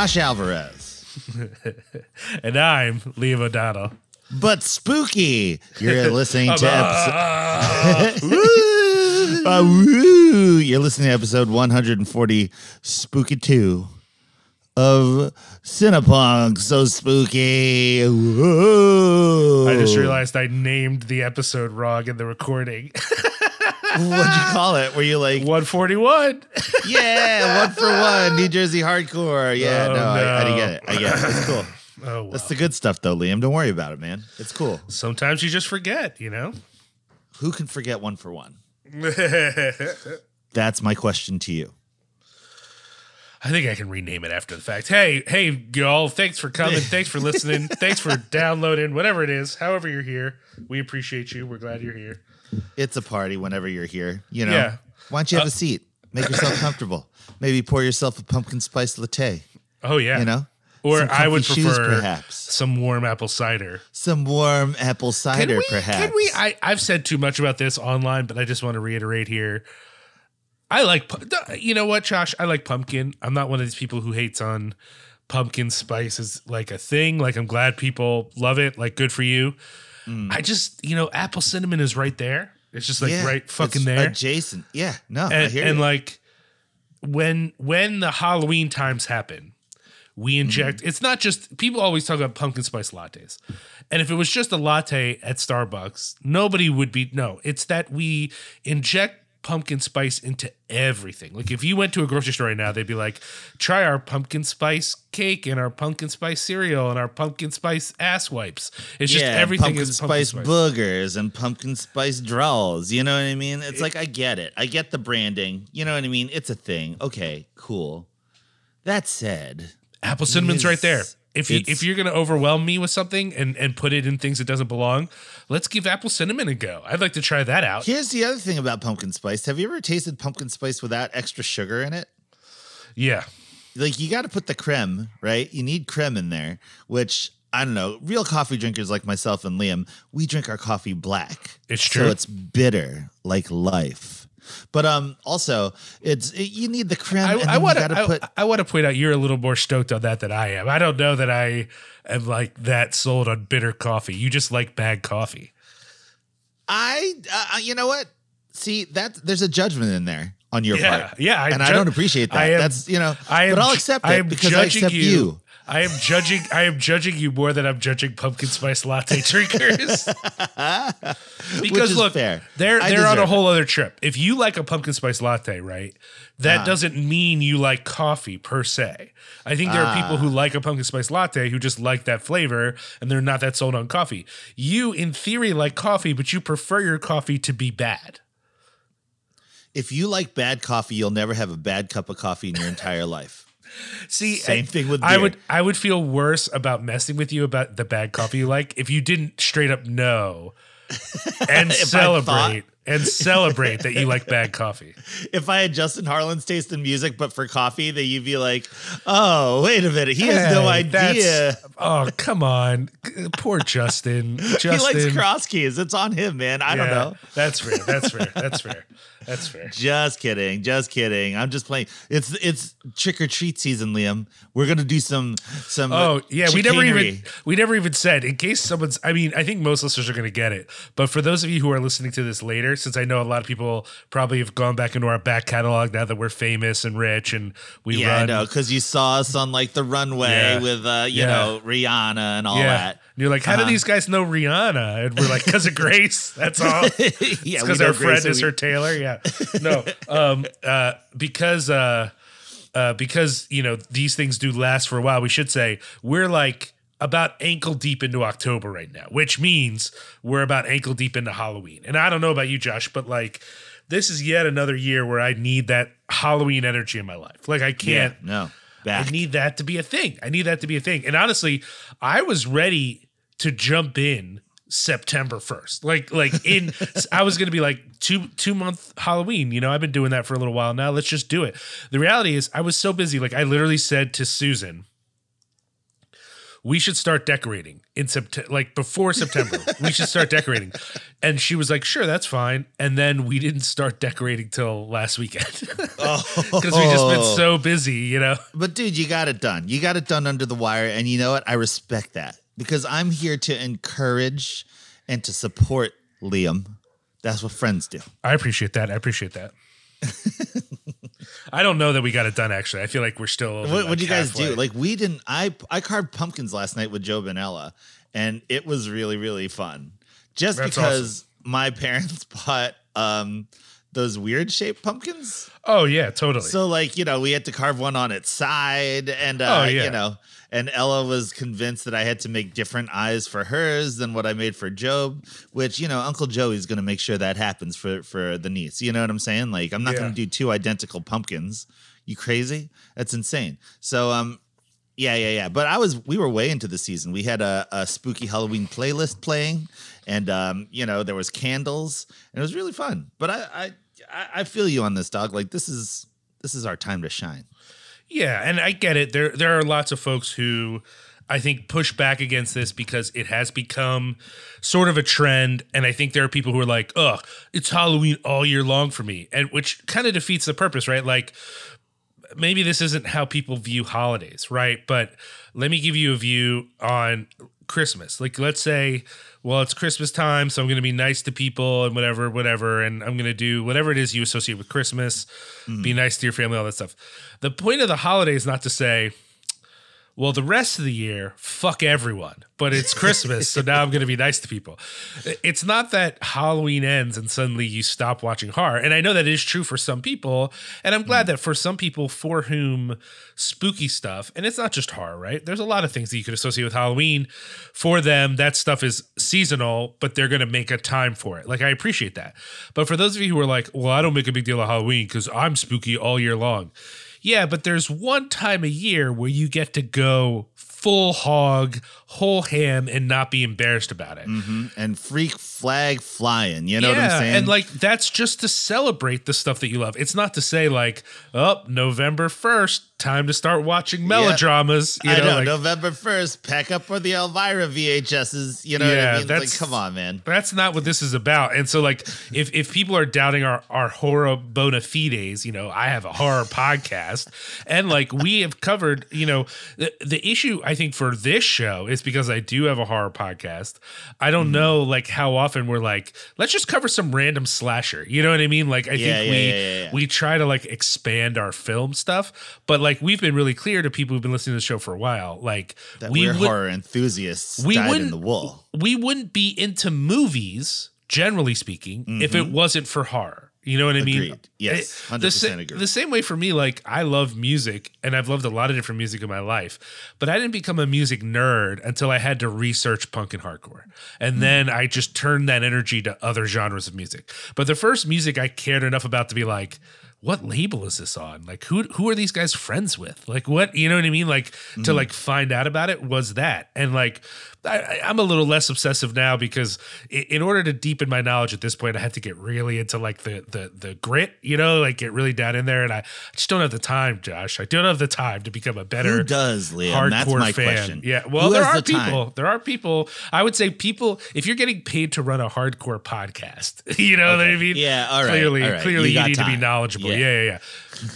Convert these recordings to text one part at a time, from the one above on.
Josh Alvarez. and I'm Liam O'Donnell. But spooky. You're listening to episode. Uh, woo. You're listening to episode 140, Spooky 2 of Cinepunx. So spooky. Whoa. I just realized I named the episode wrong in the recording. What'd you call it? Were you like, 141. yeah, one for one, New Jersey hardcore? Yeah, Oh, no, I, I no. get it. I get it. It's cool. Oh, well. That's the good stuff, though, Liam. Don't worry about it, man. It's cool. Sometimes you just forget, you know? Who can forget one for one? That's my question to you. I think I can rename it after the fact. Hey, hey, y'all, thanks for coming. Thanks for listening. thanks for downloading, whatever it is, however you're here. We appreciate you. We're glad you're here. It's a party whenever you're here. You know, Yeah. why don't you have uh, a seat? Make yourself comfortable. Maybe pour yourself a pumpkin spice latte. Oh, yeah. You know, or I would shoes, prefer perhaps some warm apple cider. some warm apple cider, Can we, perhaps. Can we? I, I've said too much about this online, but I just want to reiterate here. I like, you know what, Josh? I like pumpkin. I'm not one of these people who hates on pumpkin spice as like a thing. Like, I'm glad people love it. Like, good for you. I just, you know, apple cinnamon is right there. It's just like Yeah, right fucking it's there. adjacent. Yeah, no, I and, and like when when the Halloween times happen, we inject. Mm-hmm. It's not just people always talk about pumpkin spice lattes, and if it was just a latte at Starbucks, nobody would be. No, it's that we inject pumpkin spice into everything. Like if you went to a grocery store right now, they'd be like, "Try our pumpkin spice cake and our pumpkin spice cereal and our pumpkin spice ass wipes." It's just everything pumpkin is pumpkin spice spice. boogers and pumpkin spice draws. You know what I mean? It's like I get it. I get the branding. You know what I mean? It's a thing. Okay, cool. That said, Apple cinnamon's right there. If you, if you're gonna overwhelm me with something and and put it in things that doesn't belong, let's give apple cinnamon a go. I'd like to try that out. here's the other thing about pumpkin spice. Have you ever tasted pumpkin spice without extra sugar in it? Yeah, like you got to put the creme, right? You need creme in there, which I don't know. Real coffee drinkers like myself and Liam, we drink our coffee black. It's so true. it's bitter like life. But um, also it's it, you need the creme. I, I want to put. I, want to point out you're a little more stoked on that than I am. I don't know that I am like that sold on bitter coffee. You just like bad coffee. I, uh, you know what? See that there's a judgment in there on your Yeah, part. yeah, I and I don't appreciate that. I am- That's you know. I am. but I'll ju- accept I it am because I accept you. I am judging. I am judging you more than I'm judging pumpkin spice latte drinkers. because is look, fair. they're I they're on a whole other trip. If you like a pumpkin spice latte, right, that Ah. doesn't mean you like coffee per se. I think there are people Ah. who like a pumpkin spice latte who just like that flavor and they're not that sold on coffee. You, in theory, like coffee, but you prefer your coffee to be bad. If you like bad coffee, you'll never have a bad cup of coffee in your entire life. See, Same I- thing with I would I would feel worse about messing with you about the bad coffee you like if you didn't straight up know and If I celebrate and celebrate that you like bad coffee. if I had Justin Harlan's taste in music, but for coffee, that you'd be like, "Oh, wait a minute, he has no Hey, that's- idea. Oh, come on. Poor Justin. Justin. He likes cross keys. It's on him, man. I don't know. That's fair. That's fair. That's fair. That's fair. Just kidding. Just kidding. I'm just playing. It's it's trick or treat season, Liam. We're gonna do some some. Oh yeah, we never even we never even said in case someone's. I mean, I think most listeners are going to get it, but for those of you who are listening to this later, since I know a lot of people probably have gone back into our back catalog now that we're famous and rich and we Yeah, I run. know, because you saw us on like the runway Yeah. with uh, you Yeah. know, Rihanna and all Yeah, that. And you're like, how do Uh-huh. these guys know Rihanna? And we're like, because of Grace. That's all. yeah, because we our friend Grace is and her tailor. Yeah. No. Um. Uh. Because. Uh. Uh. Because you know these things do last for a while. We should say we're like about ankle deep into October right now, which means we're about ankle deep into Halloween. And I don't know about you, Josh, but like this is yet another year where I need that Halloween energy in my life. Like I can't. no, I need that to be a thing. I need that to be a thing. And honestly, I was ready to jump in September 1st. Like like in I was going to be like 2 2 month Halloween, you know, I've been doing that for a little while now. Let's just do it. The reality is I was so busy like I literally said to Susan we should start decorating in September, like before September. we should start decorating. And she was like, "Sure, that's fine." And then we didn't start decorating till last weekend because Oh, we just been so busy, you know. But dude, you got it done. You got it done under the wire, and you know what? I respect that because I'm here to encourage and to support Liam. That's what friends do. I appreciate that. I appreciate that. I don't know that we got it done. Actually, I feel like we're still. What like, do you guys do? Like we didn't. I I carved pumpkins last night with Joe Benella, and it was really really fun. Just That's because my parents bought um those weird shaped pumpkins. oh yeah, totally. So like, you know, we had to carve one on its side and uh, Oh, yeah. you know, and Ella was convinced that I had to make different eyes for hers than what I made for Job, which, you know, Uncle Joey's going to make sure that happens for for the niece. You know what I'm saying? Like I'm not Yeah. going to do two identical pumpkins. You crazy? That's insane. So um yeah, yeah, yeah. But I was we were way into the season. We had a, a spooky Halloween playlist playing and um, you know, there was candles and it was really fun. But I I I- I feel you on this dog. Like this is this is our time to shine. Yeah, and I get it. There there are lots of folks who I think push back against this because it has become sort of a trend and I think there are people who are like, "Ugh, it's Halloween all year long for me." And which kind of defeats the purpose, right? Like maybe this isn't how people view holidays, right? But let me give you a view on Christmas. Like, let's say, well, it's Christmas time, so I'm going to be nice to people and whatever, whatever, and I'm going to do whatever it is you associate with Christmas, be mm. nice to your family, all that stuff. The point of the holiday is not to say, well, the rest of the year, fuck everyone. But it's Christmas, so now I'm going to be nice to people. It's not that Halloween ends and suddenly you stop watching horror. And I know that is true for some people. And I'm glad mm. that for some people for whom spooky stuff, and it's not just horror, right? There's a lot of things that you could associate with Halloween. For them, that stuff is seasonal, but they're going to make a time for it. Like, I appreciate that. But for those of you who are like, well, I don't make a big deal of Halloween because I'm spooky all year long. Yeah, but there's one time a year where you get to go full hog, whole ham, and not be embarrassed about it. Mm-hmm. And freak flag flying. You know what I'm saying? And like that's just to celebrate the stuff that you love. It's not to say like, oh, November 1st, time to start watching melodramas. You I know, know, like, November 1st, pack up for the Elvira VHSs. You know what Yeah, I mean? That's- like, come on, man. That's not what this is about. And so, like, if if people are doubting our our horror bona fides, you know, I have a horror podcast, and like we have covered, you know, the the issue I think for this show is because I do have a horror podcast. I don't Mm-hmm. know like how often we're like, let's just cover some random slasher. You know what I mean? Like, I Yeah, think yeah, we we try to like expand our film stuff, but like we've been really clear to people who've been listening to the show for a while, like That we we're would horror enthusiasts we dyed in wouldn't- the wool. we wouldn't be into movies, generally speaking, if it wasn't for horror. You know what I mean? Mm-hmm. Yes, Eh, 100% the, agree. the same way for me, like I love music and I've loved a lot of different music in my life, but I didn't become a music nerd until I had to research punk and hardcore. And Mm. then I just turned that energy to other genres of music. But the first music I cared enough about to be like, what label is this on? Like who who are these guys friends with? Like what you know what I mean? Like Mm-hmm. to like find out about it was that. And like I, I'm a little less obsessive now because in order to deepen my knowledge at this point, I had to get really into like the the the grit, you know, like get really down in there. And I just don't have the time, Josh. I don't have the time to become a better Who does, Liam? hardcore That's my fan. question. Yeah. Well, Who there are the time? people. There are people. I would say people. If you're getting paid to run a hardcore podcast, you know what I mean. Yeah, all right, Clearly, all right. clearly, You you, need to be time. Yeah. Yeah, yeah, yeah.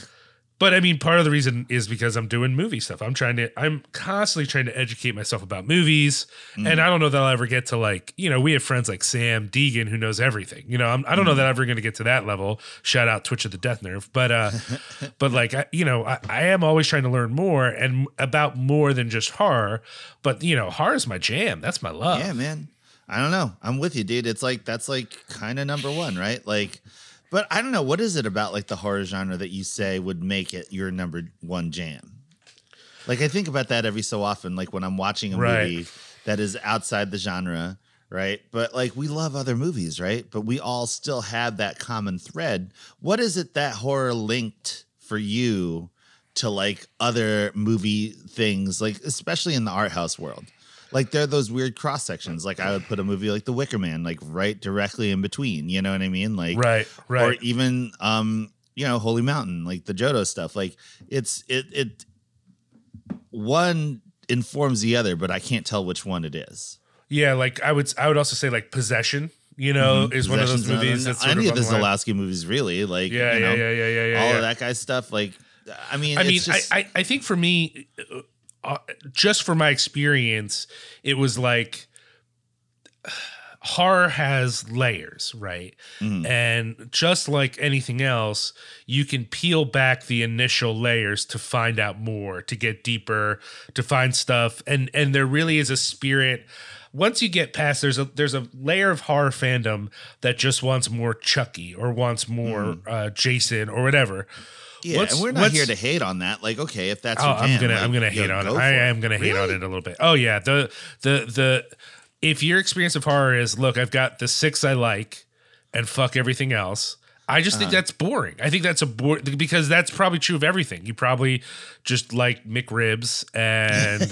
But I mean, part of the reason is because I'm doing movie stuff. I'm trying to, I'm constantly trying to educate myself about movies. Mm. And I don't know that I'll ever get to like, you know, we have friends like Sam Deegan who knows everything. You know, I'm, I don't Mm. know that I'm ever going to get to that level. Shout out Twitch of the Death Nerve. But, uh, but like, I, you know, I, I am always trying to learn more and about more than just horror. But, you know, horror is my jam. That's my love. Yeah, man. I don't know. I'm with you, dude. It's like that's like kind of number one, right? Like, but I don't know. What is it about like the horror genre that you say would make it your number one jam? Like I think about that every so often, like when I'm watching a Right. movie that is outside the genre, right? But like we love other movies, right? But we all still have that common thread. What is it that horror linked for you to like other movie things, like especially in the art house world? Like there are those weird cross sections. Like I would put a movie like The Wicker Man, like right directly in between. You know what I mean? Like Right. Right. Or even um you know holy mountain like the jodo stuff like it's it it one informs the other but i can't tell which one it is Yeah, like I would I would also say like possession You know, is one of those movies that's any of of the. Zulawski movies, really. Like, Yeah, you yeah, know, yeah, yeah, yeah, yeah. all yeah. of that guy's stuff. Like, I mean, I mean, just, I, I, I think for me, uh, just from my experience, it was like horror has layers, right? Mhm. And just like anything else, you can peel back the initial layers to find out more, to get deeper, to find stuff. And and there really is a spirit once you get past there's a there's a layer of horror fandom that just wants more Chucky or wants more uh, Jason or whatever. Yeah, what's- and we're not here to hate on that. Like, okay, if that's Oh, your I'm gonna like, I'm gonna hate on it. I am gonna hate on it a little bit. Oh yeah, the the the if your experience of horror is look, I've got the six I like and fuck everything else. I just Uh-huh. think that's boring. I think that's a bore because that's probably true of everything. You probably just like McRibs and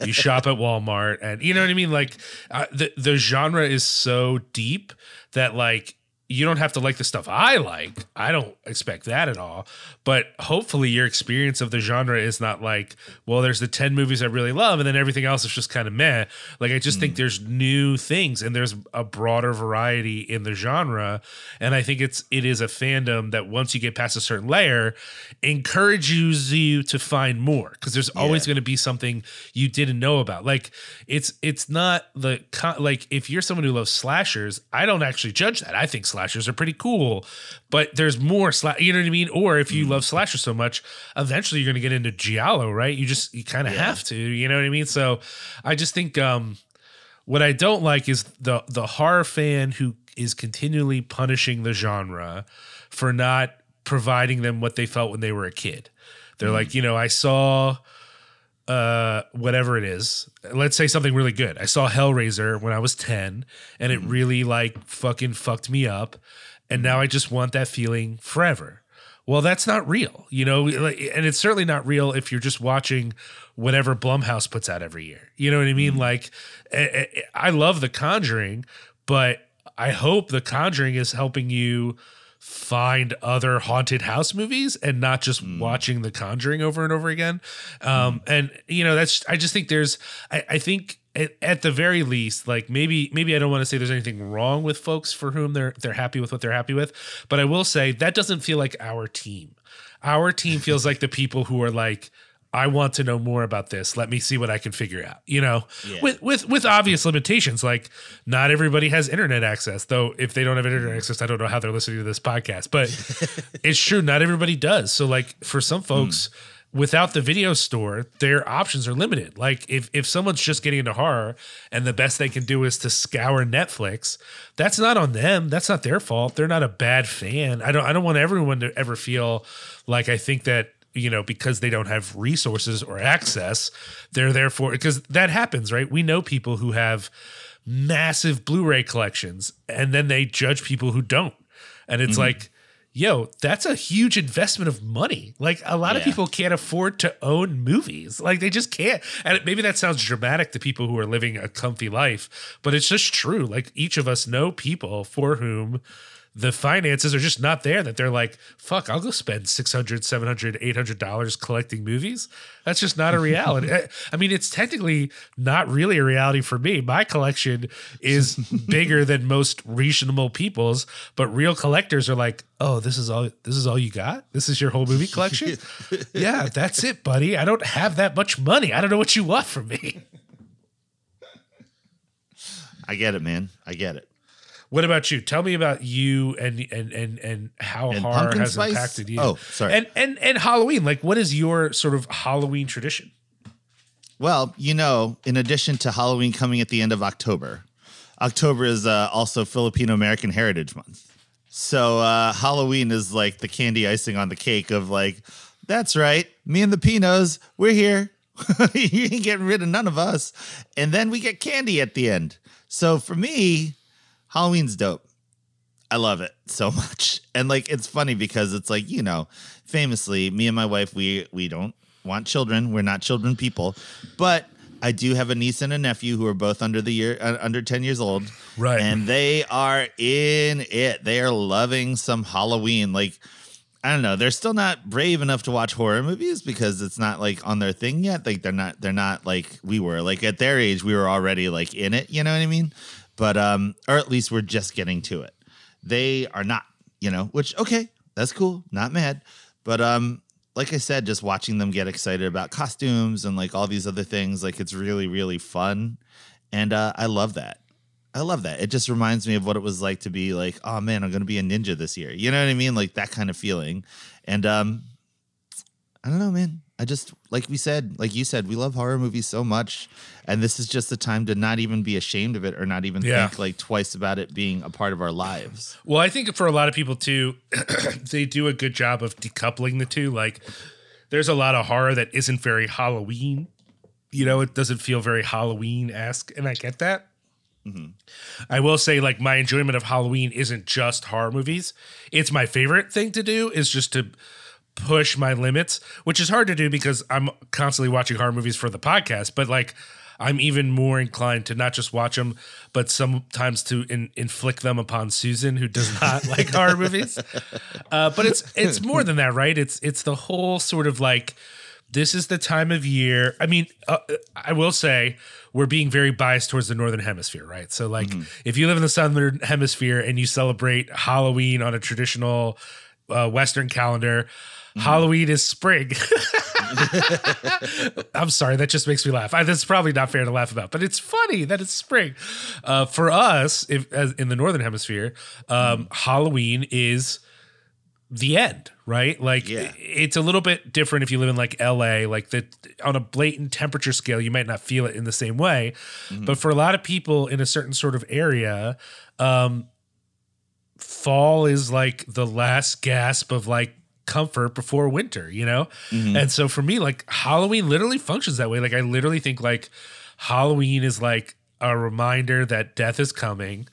you shop at Walmart and you know what I mean. Like uh, the the genre is so deep that like you don't have to like the stuff I like. I don't expect that at all. But hopefully, your experience of the genre is not like, well, there's the 10 movies I really love, and then everything else is just kind of meh. Like, I just think hmm. there's new things and there's a broader variety in the genre. And I think it's, it is a fandom that once you get past a certain layer, encourages you to find more because there's always Yeah. going to be something you didn't know about. Like, it's, it's not the, like, if you're someone who loves slashers, I don't actually judge that. I think slashers are pretty cool, but there's more sla- you know what I mean? Or if you love slashers so much, eventually you're going to get into giallo, right? You just you kind of Yeah. have to, you know what I mean? So I just think um what I don't like is the the horror fan who is continually punishing the genre for not providing them what they felt when they were a kid. They're like, you know, I saw uh whatever it is. Let's say something really good. I saw hellraiser when i was 10 and it mm-hmm. really like fucking fucked me up and now i just want that feeling forever. Well that's not real you know? And it's certainly not real if you're just watching whatever blumhouse puts out every year. You know what i mean? Mm-hmm. Like I, I I love the conjuring but i hope the conjuring is helping you find other haunted house movies and not just watching the conjuring over and over again. Um and you know that's i just think there's i, I think at, at the very least like maybe maybe i don't want to say there's anything wrong with folks for whom they're they're happy with what they're happy with but i will say that doesn't feel like our team. Our team feels like the people who are like I want to know more about this. Let me see what I can figure out. You know, Yeah. with with with obvious limitations, like not everybody has internet access. Though if they don't have internet mm-hmm. access, I don't know how they're listening to this podcast. But it's true, not everybody does. So like for some hmm. folks, without the video store, their options are limited. Like if if someone's just getting into horror and the best they can do is to scour Netflix, that's not on them. That's not their fault. They're not a bad fan. I don't I don't want everyone to ever feel like I think that you know because they don't have resources or access they're therefore because that happens right? We know people who have massive blu-ray collections and then they judge people who don't. And it's mm-hmm. like yo that's a huge investment of money. Like a lot of people can't afford to own movies. Like they just can't. And maybe that sounds dramatic to people who are living a comfy life but it's just true. Like each of us know people for whom the finances are just not there that they're like fuck i'll go spend 600 700 800 dollars collecting movies. That's just not a reality. I, eh, I mean it's technically not really a reality for me. My collection is bigger than most reasonable people's but real collectors are like oh this is all this is all you got? This is your whole movie collection? Yeah that's it buddy. I don't have that much money. I don't know what you want from me. I get it, man. I get it. What about you? Tell me about you and and and and how And horror has spice? impacted you. Oh, sorry. And and and Halloween. Like, what is your sort of Halloween tradition? Well, you know, in addition to Halloween coming at the end of October, October is uh, also Filipino American Heritage Month. So uh, Halloween is like the candy icing on the cake of like, that's right, me and the Pinos, we're here. you ain't getting rid of none of us. And then we get candy at the end. So for me, Halloween's dope. I love it so much. And like it's funny because it's like, you know, famously, me and my wife, we we don't want children. We're not children people. But I do have a niece and a nephew who are both under the year uh, under 10 years old. Right. And they are in it. They are loving some Halloween. Like I don't know. They're still not brave enough to watch horror movies because it's not like on their thing yet. Like they're not they're not like we were. Like at their age, we were already like in it, you know what I mean? But um, or at least we're just getting to it. They are not, you know, which okay, that's cool, not mad, but um, like I said, just watching them get excited about costumes and like all these other things, like it's really really fun, and uh, I love that. I love that. It just reminds me of what it was like to be like, oh man, I'm gonna be a ninja this year. You know what I mean? Like that kind of feeling. And um, I don't know, man. I just like we said, like you said, we love horror movies so much, and this is just the time to not even be ashamed of it or not even Yeah. think like twice about it being a part of our lives. Well, I think for a lot of people too, they do a good job of decoupling the two. Like, there's a lot of horror that isn't very Halloween. You know, it doesn't feel very Halloween esque, and I get that. Mm-hmm. I will say, like, my enjoyment of Halloween isn't just horror movies. It's my favorite thing to do is just to push my limits, which is hard to do because I'm constantly watching horror movies for the podcast. But like, I'm even more inclined to not just watch them, but sometimes to in, inflict them upon Susan, who does not like horror movies. Uh, but it's it's more than that, right? It's it's the whole sort of like this is the time of year. I mean, uh, I will say we're being very biased towards the northern hemisphere, right? So, like, if you live in the southern hemisphere and you celebrate Halloween on a traditional uh, Western calendar, Halloween is spring. I'm sorry, that just makes me laugh. I, that's probably not fair to laugh about, but it's funny that it's spring. Uh, for us, if as in the northern hemisphere, um, Halloween is the end, right? Like Yeah. it's a little bit different if you live in like LA, like the on a blatant temperature scale, you might not feel it in the same way. But for a lot of people in a certain sort of area, um fall is like the last gasp of like comfort before winter, you know? Mm-hmm. And so for me, like Halloween literally functions that way. Like I literally think like Halloween is like a reminder that death is coming.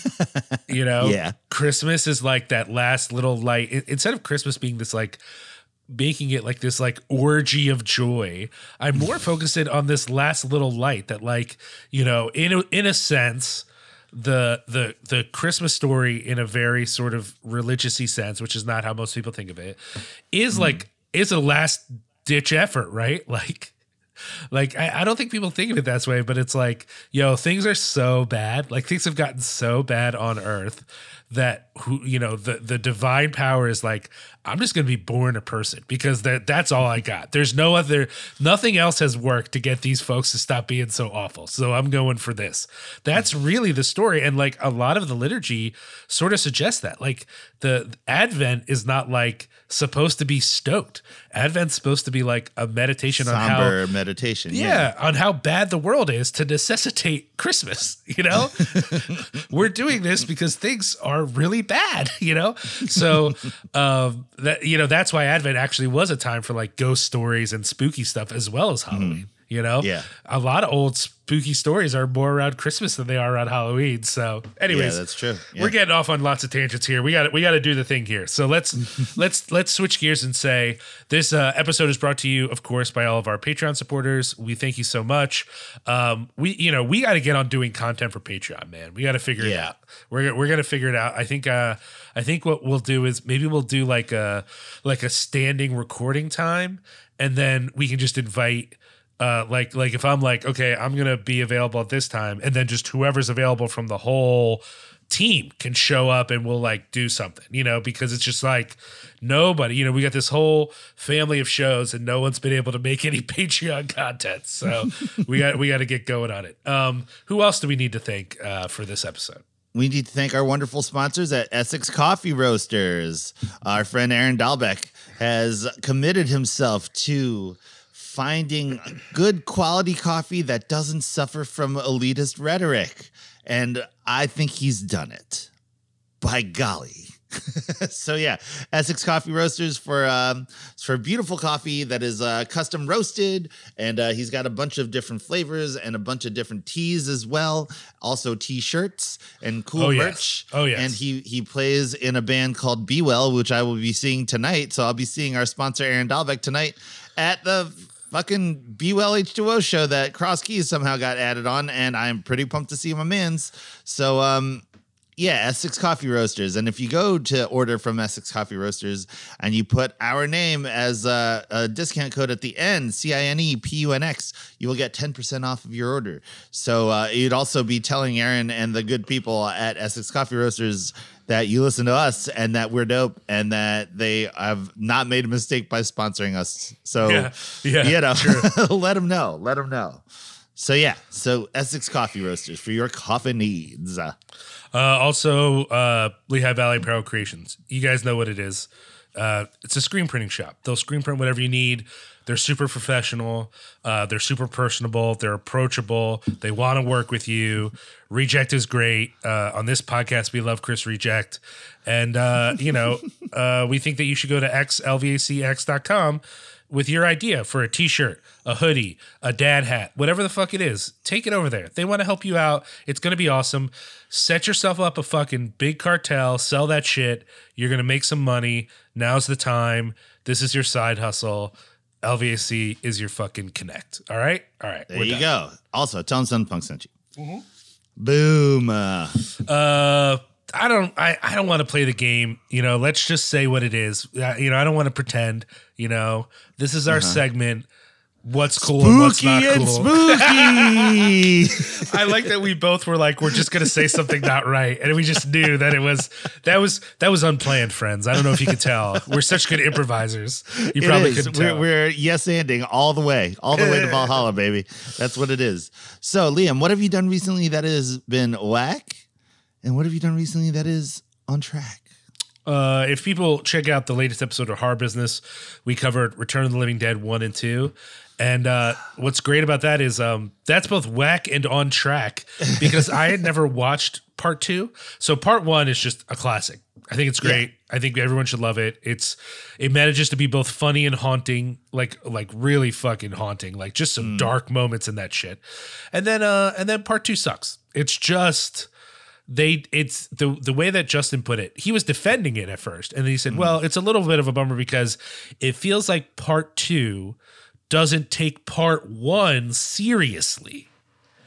you know? Yeah. Christmas is like that last little light. Instead of Christmas being this like making it like this like orgy of joy, I'm more focused in on this last little light that like, you know, in a, in a sense, the the the Christmas story in a very sort of religiousy sense, which is not how most people think of it, is hmm. like is a last ditch effort, right? Like like I, I don't think people think of it that way, but it's like, yo, things are so bad. Like things have gotten so bad on earth that who you know, the the divine power is like, I'm just gonna be born a person because that that's all I got. There's no other nothing else has worked to get these folks to stop being so awful. So I'm going for this. That's really the story. And like a lot of the liturgy sort of suggests that. Like the Advent is not like supposed to be stoked. Advent's supposed to be like a meditation on how Somber meditation. yeah, on how bad the world is to necessitate Christmas, you know? We're doing this because things are really bad, you know? So um that you know, that's why Advent actually was a time for like ghost stories and spooky stuff as well as Halloween. Hmm. You know, Yeah. a lot of old spooky stories are more around Christmas than they are around Halloween. So, anyways, Yeah, that's true. Yeah. we're getting off on lots of tangents here. We got we got to do the thing here. So let's let's let's switch gears and say this uh, episode is brought to you, of course, by all of our Patreon supporters. We thank you so much. Um, we you know we got to get on doing content for Patreon, man. We got to figure it out. We're we're gonna figure it out. I think uh, I think what we'll do is maybe we'll do like a like a standing recording time, and then we can just invite uh, like like if I'm like, okay, I'm gonna be available at this time, and then just whoever's available from the whole team can show up and we'll like do something, you know, because it's just like nobody, you know, we got this whole family of shows and no one's been able to make any Patreon content. So we got we got to get going on it. Um, who else do we need to thank uh, for this episode? We need to thank our wonderful sponsors at Essex Coffee Roasters. Our friend Aaron Dahlbeck has committed himself to finding good quality coffee that doesn't suffer from elitist rhetoric. And I think he's done it. By golly. so yeah, Essex Coffee Roasters for um, for beautiful coffee that is uh, custom roasted, and uh, he's got a bunch of different flavors and a bunch of different teas as well. Also T-shirts and cool Oh, yes. merch. Oh, yeah, And he he plays in a band called Be Well, which I will be seeing tonight. So I'll be seeing our sponsor Aaron Dahlbeck tonight at the fucking Be Well H2O show that Cross Keys somehow got added on, and I'm pretty pumped to see my man's. So um Yeah, Essex Coffee Roasters. And if you go to order from Essex Coffee Roasters and you put our name as a, a discount code at the end, C I N E P U N X, you will get 10% off of your order. So uh, you'd also be telling Aaron and the good people at Essex Coffee Roasters that you listen to us and that we're dope and that they have not made a mistake by sponsoring us. So, Yeah, yeah, you know, sure. let them know. Let them know. So, yeah. So, Essex Coffee Roasters for your coffee needs. Uh, also, uh, Lehigh Valley Apparel Creations. You guys know what it is. Uh, it's a screen printing shop. They'll screen print whatever you need. They're super professional. Uh, they're super personable. They're approachable. They want to work with you. Reject is great. Uh, on this podcast, we love Chris Reject. And, uh, you know, uh, we think that you should go to xlvacx.com with your idea for a t-shirt, a hoodie, a dad hat, whatever the fuck it is. Take it over there. They want to help you out. It's going to be awesome. Set yourself up a fucking big cartel, sell that shit. You're going to make some money. Now's the time. This is your side hustle. LVAC is your fucking connect. All right? All right. There you go. Also, tell them Sunpunk sent you. Boom. Uh, Uh I don't I, I don't want to play the game, you know, let's just say what it is. Uh, you know, I don't want to pretend, you know. This is our segment. What's cool and what's spooky not and cool. spooky. I like that we both were like, we're just gonna say something not right, and we just knew that it was that was that was unplanned, friends. I don't know if you could tell. We're such good improvisers. You probably couldn't We're, we're yes anding all the way, all the way to Valhalla, baby. That's what it is. So, Liam, what have you done recently that has been whack? And what have you done recently that is on track? Uh, if people check out the latest episode of Horror Business, we covered Return of the Living Dead one and two. And uh, what's great about that is um, that's both whack and on track because I had never watched part two. So part one is just a classic. I think it's great. I think everyone should love it. It's it manages to be both funny and haunting, like like really fucking haunting, like just some dark moments in that shit. And then uh and then part two sucks. It's just they it's the the way that Justin put it. He was defending it at first, and then he said, mm-hmm. "Well, it's a little bit of a bummer because it feels like part two doesn't take part one seriously."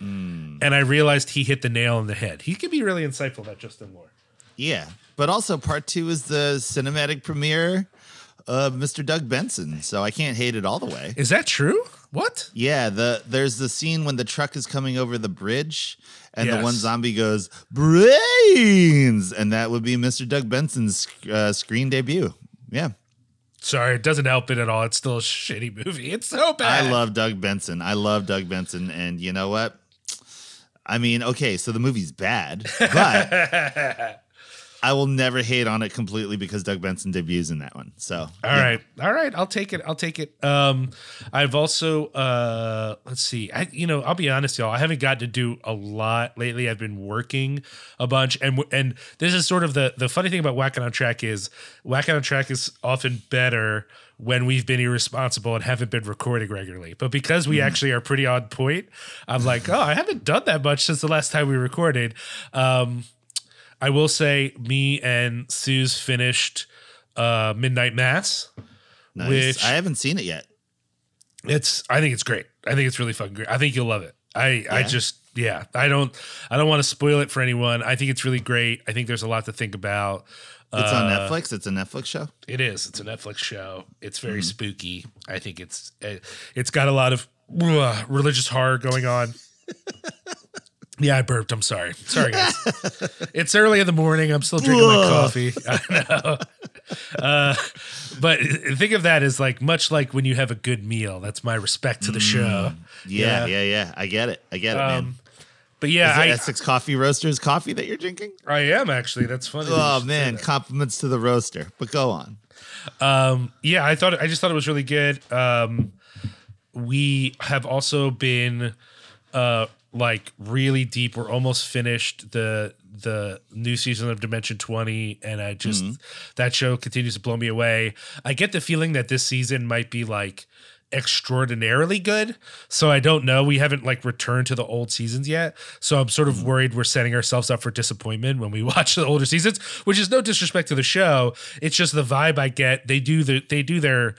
Mm. And I realized he hit the nail on the head. He could be really insightful, that Justin Moore. Yeah. But also, part two is the cinematic premiere of Mr. Doug Benson. So I can't hate it all the way. Is that true? What? Yeah, the there's the scene when the truck is coming over the bridge and the one zombie goes brains and that would be Mr. Doug Benson's uh, screen debut. Yeah. Sorry, it doesn't help it at all. It's still a shitty movie. It's so bad. I love Doug Benson. I love Doug Benson and you know what? I mean, okay, so the movie's bad, but I will never hate on it completely because Doug Benson debuts in that one. So, All right, all right. I'll take it. I'll take it. Um, I've also uh, let's see. I you know I'll be honest, y'all. I haven't gotten to do a lot lately. I've been working a bunch, and and this is sort of the the funny thing about Whacking on Track is Whacking on Track is often better when we've been irresponsible and haven't been recording regularly. But because we actually are pretty on point, I'm like, oh, I haven't done that much since the last time we recorded. Um, I will say, me and Sue's finished uh, Midnight Mass. nice. which- I haven't seen it yet. It's I think it's great. I think it's really fucking great. I think you'll love it. I I just yeah, I don't I don't want to spoil it for anyone. I think it's really great. I think there's a lot to think about. It's on Uh, Netflix. It's a Netflix show. It is. It's a Netflix show. It's very Mm-hmm. spooky. I think it's it, it's got a lot of uh, religious horror going on. yeah, I burped. I'm sorry. Sorry, guys. it's early in the morning. I'm still drinking my coffee. I know. Uh, but think of that as like much like when you have a good meal. That's my respect to the show. Yeah, Yeah. yeah, yeah. I get it. I get it, man. Um, but yeah, I, Essex Coffee Roasters coffee that you're drinking? I am actually. That's funny. Oh man, compliments to the roaster. But go on. Um, yeah, I thought I just thought it was really good. Um, we have also been uh like really deep. We're almost finished the the new season of Dimension 20 and I just mm-hmm. that show continues to blow me away. I get the feeling that this season might be like extraordinarily good. So I don't know. We haven't like returned to the old seasons yet. So I'm sort of mm-hmm. worried we're setting ourselves up for disappointment when we watch the older seasons, which is no disrespect to the show. It's just the vibe I get. They do the they do their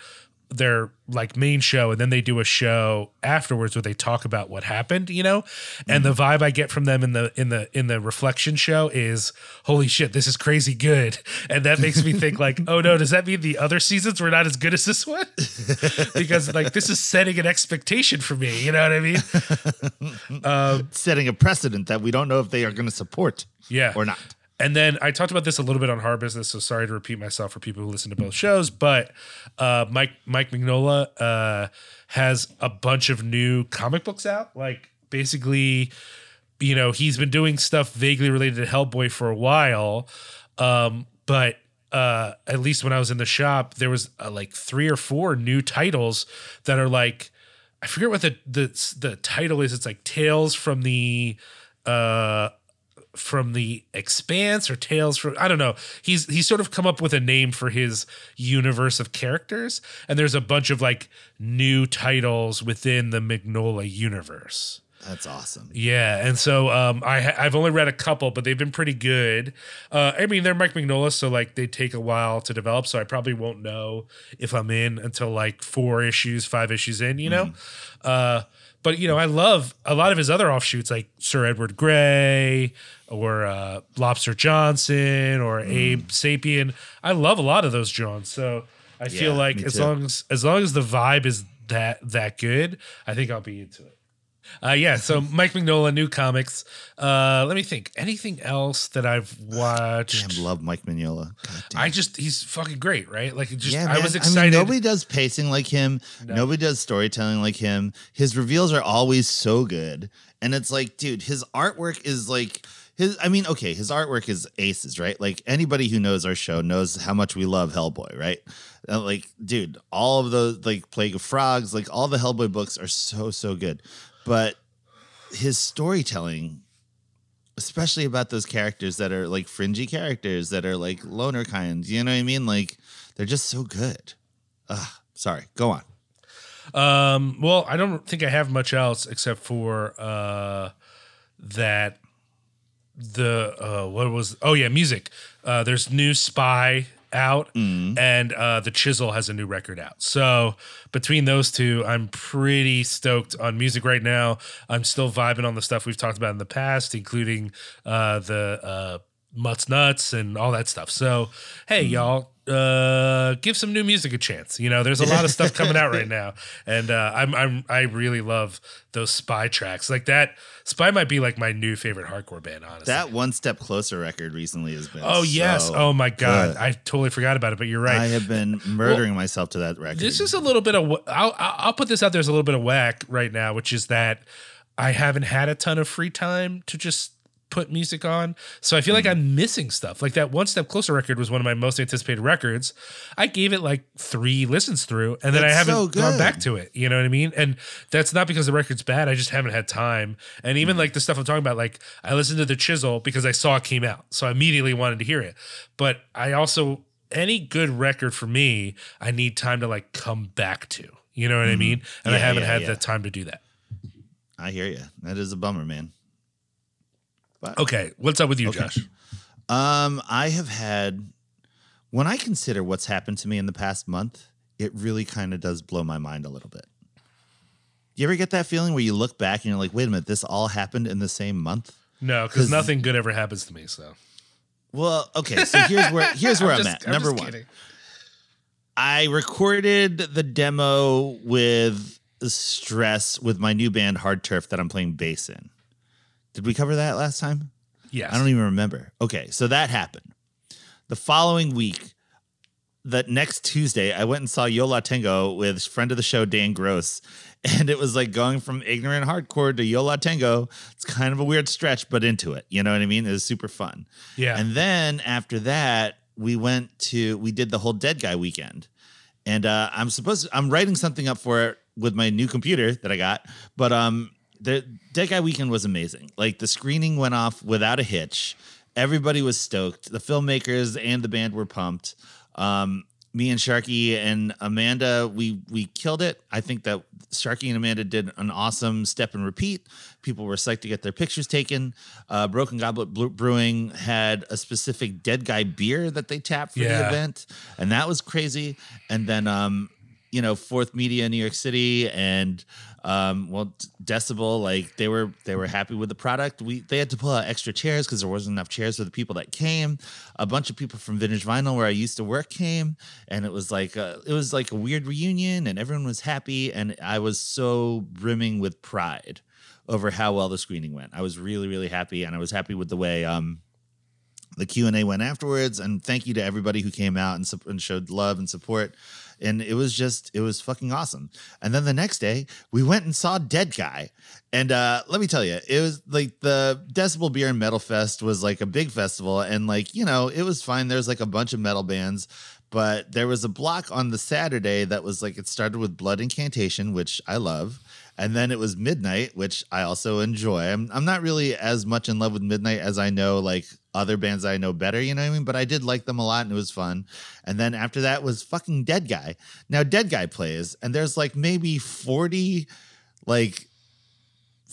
their like main show and then they do a show afterwards where they talk about what happened you know? And the mm. vibe i get from them in the in the in the reflection show is holy shit this is crazy good. And that makes me think like oh no does that mean the other seasons were not as good as this one? Because like this is setting an expectation for me you know what i mean? Um, setting a precedent that we don't know if they are going to support yeah. or not. And then I talked about this a little bit on Horror Business, so sorry to repeat myself for people who listen to both shows. But uh, Mike Mike Mignola uh, has a bunch of new comic books out. Like basically, you know, he's been doing stuff vaguely related to Hellboy for a while, um, but uh, at least when I was in the shop, there was uh, like three or four new titles that are like I forget what the the the title is. It's like Tales from the uh from the expanse or tales from i don't know he's he's sort of come up with a name for his universe of characters and there's a bunch of like new titles within the Mignola universe That's awesome. yeah, and so um, I I've only read a couple, but they've been pretty good. Uh, I mean, they're Mike Mignola, so like they take a while to develop. So I probably won't know if I'm in until like four issues, five issues in, you know. Uh, but you know, I love a lot of his other offshoots, like Sir Edward Grey or uh, Lobster Johnson or Abe Sapien. I love a lot of those Johns. So I feel like as too. long as as long as the vibe is that that good, I think I'll be into it. Uh, yeah, so Mike Mignola, new comics. Uh, let me think. Anything else that I've watched? Damn, love Mike Mignola. I just he's fucking great, right? Like it just yeah, I was excited. nobody does pacing like him. Nobody does storytelling like him. His reveals are always so good. And it's like, dude, his artwork is like his I mean, okay, his artwork is aces, right? Like anybody who knows our show knows how much we love Hellboy, right? Uh, like, dude, all of those like Plague of Frogs, like all the Hellboy books are so, so good. But his storytelling especially about those characters that are like fringy characters that are like loner kinds. You know what I mean? Like they're just so good. Ugh, sorry, go on. Um, well, I don't think I have much else except for uh, that the uh, what was oh yeah music. Uh, there's new Spy out and uh, the Chisel has a new record out. So between those two, I'm pretty stoked on music right now. I'm still vibing on the stuff we've talked about in the past, including uh, the uh, Mutts Nuts and all that stuff. So hey, y'all, uh, give some new music a chance. You know, there's a lot of stuff coming out right now, and uh, I'm I'm I really love those Spy tracks. Like that, Spy might be like my new favorite hardcore band. Honestly, That one step closer record recently has been. oh yes, so oh my god. I totally forgot about it. But you're right. I have been murdering myself to that record. This is a little bit of. I'll I'll put this out there as a little bit of whack right now, which is that I haven't had a ton of free time to just put music on, so I feel Mm. like I'm missing stuff. Like that one step closer record was one of my most anticipated records. I gave it like three listens through, and then I haven't so gone back to it. You know what I mean? And that's not because the record's bad. I just haven't had time. And Mm. even like the stuff I'm talking about, like I listened to the Chisel because I saw it came out, so I immediately wanted to hear it. But I also any good record for me, I need time to like come back to. You know what I mean? And I Mm-hmm. Haven't yeah, had yeah. the time to do that. I hear you. That is a bummer, man. Okay, what's up with you, Josh? Um, I have had when I consider what's happened to me in the past month, it really kind of does blow my mind a little bit. You ever get that feeling where you look back and you're like, wait a minute, this all happened in the same month? No, because nothing good ever happens to me. So Well, okay, so here's where here's where I'm, just- at. Number just one. kidding. I recorded the demo with stress with my new band Hard Turf that I'm playing bass in. Did we cover that last time? Yes. I don't even remember. Okay, so that happened. The following week, that next Tuesday, I went and saw Yo La Tengo with friend of the show Dan Gross, and it was like going from ignorant hardcore to Yo La Tengo. It's kind of a weird stretch, but into it. You know what I mean? It was super fun. Yeah. And then after that, we went to we did the whole Dead Guy weekend, and uh, I'm supposed to, I'm writing something up for it with my new computer that I got, but um, the Dead Guy weekend was amazing. Like the screening went off without a hitch. Everybody was stoked. The filmmakers and the band were pumped. Um, me and Sharky and Amanda, we we killed it. I think that Sharky and Amanda did an awesome step and repeat. People were psyched to get their pictures taken. Uh, Broken Goblet Brewing had a specific Dead Guy beer that they tapped for the event, and that was crazy. And then, um, you know Fourth Media in New York City and um, well Decibel like they were they were happy with the product. We they had to pull out extra chairs because there wasn't enough chairs for the people that came. A bunch of people from Vintage Vinyl where I used to work came, and it was like a, it was like a weird reunion, and everyone was happy, and I was so brimming with pride over how well the screening went. I was really really happy, and I was happy with the way um the q&a went afterwards and thank you to everybody who came out and, and, showed love and support. And it was just it was fucking awesome. And then the next day we went and saw dead guy. And uh let me tell you it was like the decibel beer and metal fest was like a big festival. And like you know it was fine. There's like a bunch of metal bands. But there was a block on the saturday that was like it started with blood incantation which i love and then it was midnight which i also enjoy i'm, I'm not really as much in love with midnight as i know like other bands I know better, you know what I mean? But I did like them a lot and it was fun. And then after that was fucking Dead Guy. Now Dead Guy plays and there's like maybe 40 like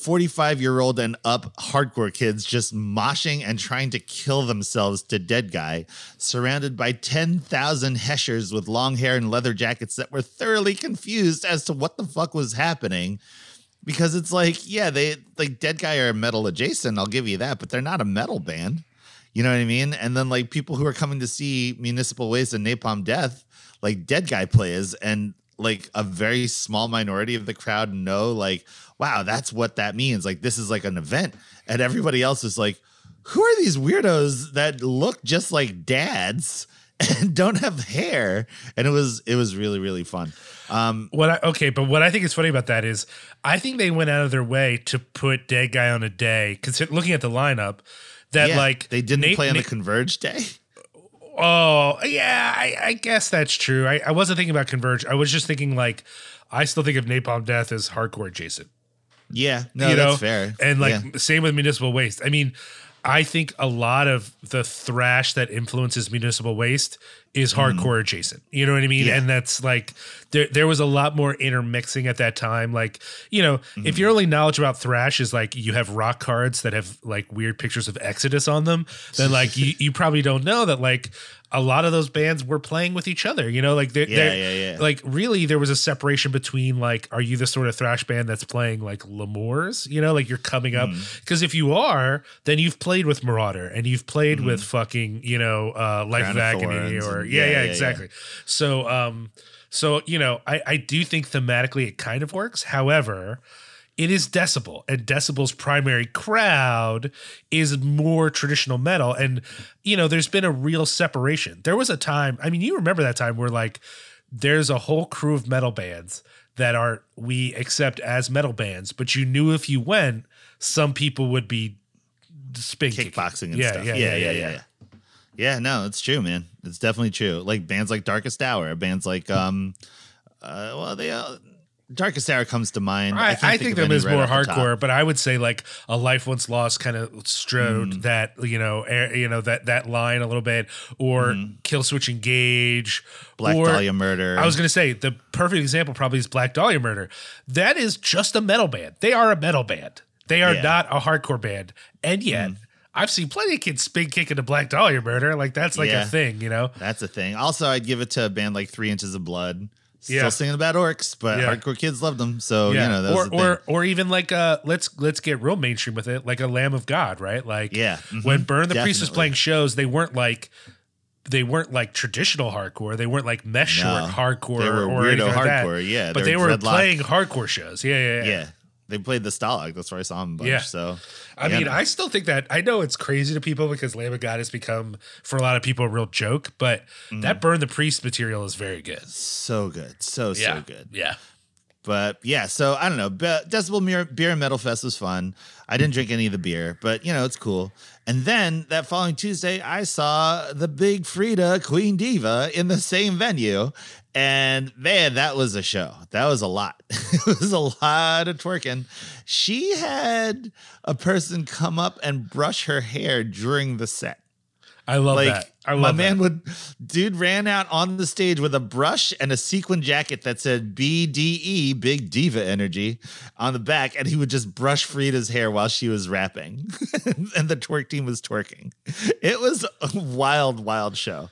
45 year old and up hardcore kids just moshing and trying to kill themselves to Dead Guy, surrounded by 10,000 heshers with long hair and leather jackets that were thoroughly confused as to what the fuck was happening because it's like, yeah, they like Dead Guy are metal adjacent, I'll give you that, but they're not a metal band. You know what I mean? And then like people who are coming to see Municipal Waste and Napalm Death, like Dead Guy plays, and like a very small minority of the crowd know, like, wow, that's what that means. Like this is like an event, and everybody else is like, who are these weirdos that look just like dads? and don't have hair and it was it was really really fun um what I, okay but what i think is funny about that is i think they went out of their way to put dead guy on a day because looking at the lineup that yeah, like they didn't Nate, play on Nate, the Converge day. Oh yeah, I, I guess that's true. I, I wasn't thinking about Converge. I was just thinking like I still think of Napalm Death as hardcore adjacent. Yeah, no, you know? fair. And like yeah. same with Municipal Waste. I mean, I think a lot of the thrash that influences Municipal Waste is mm-hmm. hardcore mm. adjacent. You know what I mean? Yeah. And that's like there there was a lot more intermixing at that time. Like, you know, mm-hmm. if your only knowledge about thrash is like you have rock cards that have like weird pictures of Exodus on them, then like you, you probably don't know that like a lot of those bands were playing with each other. You know, like they're, yeah, they're, yeah, yeah. like really there was a separation between like, are you the sort of thrash band that's playing like L'Amour's? You know, like you're coming up because mm. if you are, then you've played with Marauder and you've played mm. with fucking you know uh, Life of Agony or yeah, yeah, yeah, exactly. So um, so you know, I I do think thematically it kind of works. However it is Decibel, and Decibel's primary crowd is more traditional metal. And, you know, there's been a real separation. There was a time, I mean, you remember that time where, like, there's a whole crew of metal bands that are we accept as metal bands, but you knew if you went, some people would be spin kickboxing and yeah, stuff. Yeah yeah, yeah, yeah, yeah. Yeah, no, it's true, man. It's definitely true. Like bands like Darkest Hour, bands like um uh, well, they uh, Darkest Hour comes to mind. I, I, I think, think right more hardcore, but I would say like a Life Once Lost kind of strode mm. that you know air, you know that that line a little bit, or mm. Killswitch Engage, Black or, Dahlia Murder. I was gonna say the perfect example probably is Black Dahlia Murder. That is just a metal band. They are a metal band. They are yeah. not a hardcore band, and yet. Mm. I've seen plenty of kids spin kick into Black Dahlia Murder. Like that's like yeah, a thing, you know. That's a thing. Also, I'd give it to a band like Three Inches of Blood. Still yeah. singing about orcs, but yeah. hardcore kids loved them. So yeah. you know, or or or even like uh, let's let's get real mainstream with it, like a Lamb of God, right? Like yeah, mm-hmm. when Burn the Definitely. Priest was playing shows, they weren't like they weren't like traditional hardcore. They weren't like mesh no, hardcore. They were or weirdo hardcore, like yeah. But they were playing hardcore shows. Yeah, yeah, yeah. yeah they played the Stalag. That's where I saw them a bunch. Yeah. So I yeah, mean. I still think that I know it's crazy to people because Lamb of God has become for a lot of people a real joke, but mm. that Burn the Priest material is very good. So good. So yeah. so good. Yeah. But yeah, so I don't know. Decibel Beer, Beer and Metal Fest was fun. I didn't drink any of the beer, but you know, it's cool. And then that following Tuesday, I saw the big Freedia Queen Diva in the same venue. And man, that was a show. That was a lot. it was a lot of twerking. She had a person come up and brush her hair during the set. I love like, that. I love my man would dude ran out on the stage with a brush and a sequin jacket that said BDE Big Diva Energy on the back, and he would just brush Freedia's hair while she was rapping, and the twerk team was twerking. It was a wild, wild show.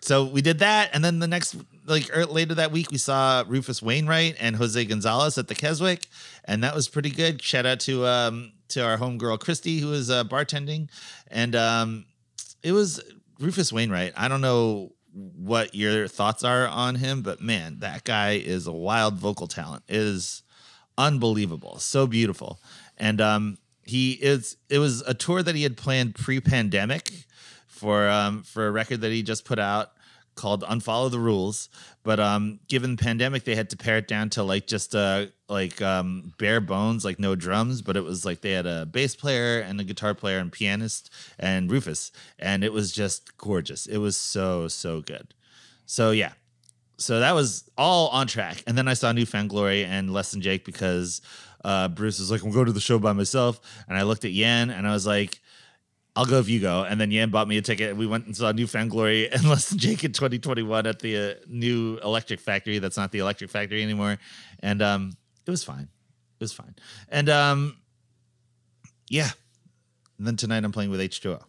So we did that, and then the next like er, later that week we saw Rufus Wainwright and Jose Gonzalez at the Keswick, and that was pretty good. Shout out to um to our homegirl Christy who was uh, bartending, and um it was Rufus Wainwright. I don't know what your thoughts are on him, but man, that guy is a wild vocal talent. It is unbelievable, so beautiful, and um he is. It was a tour that he had planned pre-pandemic for um for a record that he just put out called Unfollow the Rules. But um given the pandemic, they had to pare it down to like just uh like um bare bones, like no drums, but it was like they had a bass player and a guitar player and pianist and Rufus. And it was just gorgeous. It was so, so good. So yeah. So that was all on track. And then I saw New Found Glory and Less Jake because uh, Bruce was like, I'm going to the show by myself. And I looked at Yan and I was like, I'll go if you go. And then Yan bought me a ticket. We went and saw New Found Glory and Less Jake in 2021 at the uh, new Electric Factory. That's not the Electric Factory anymore. And um, it was fine. It was fine. And um, yeah. And then tonight I'm playing with H2O.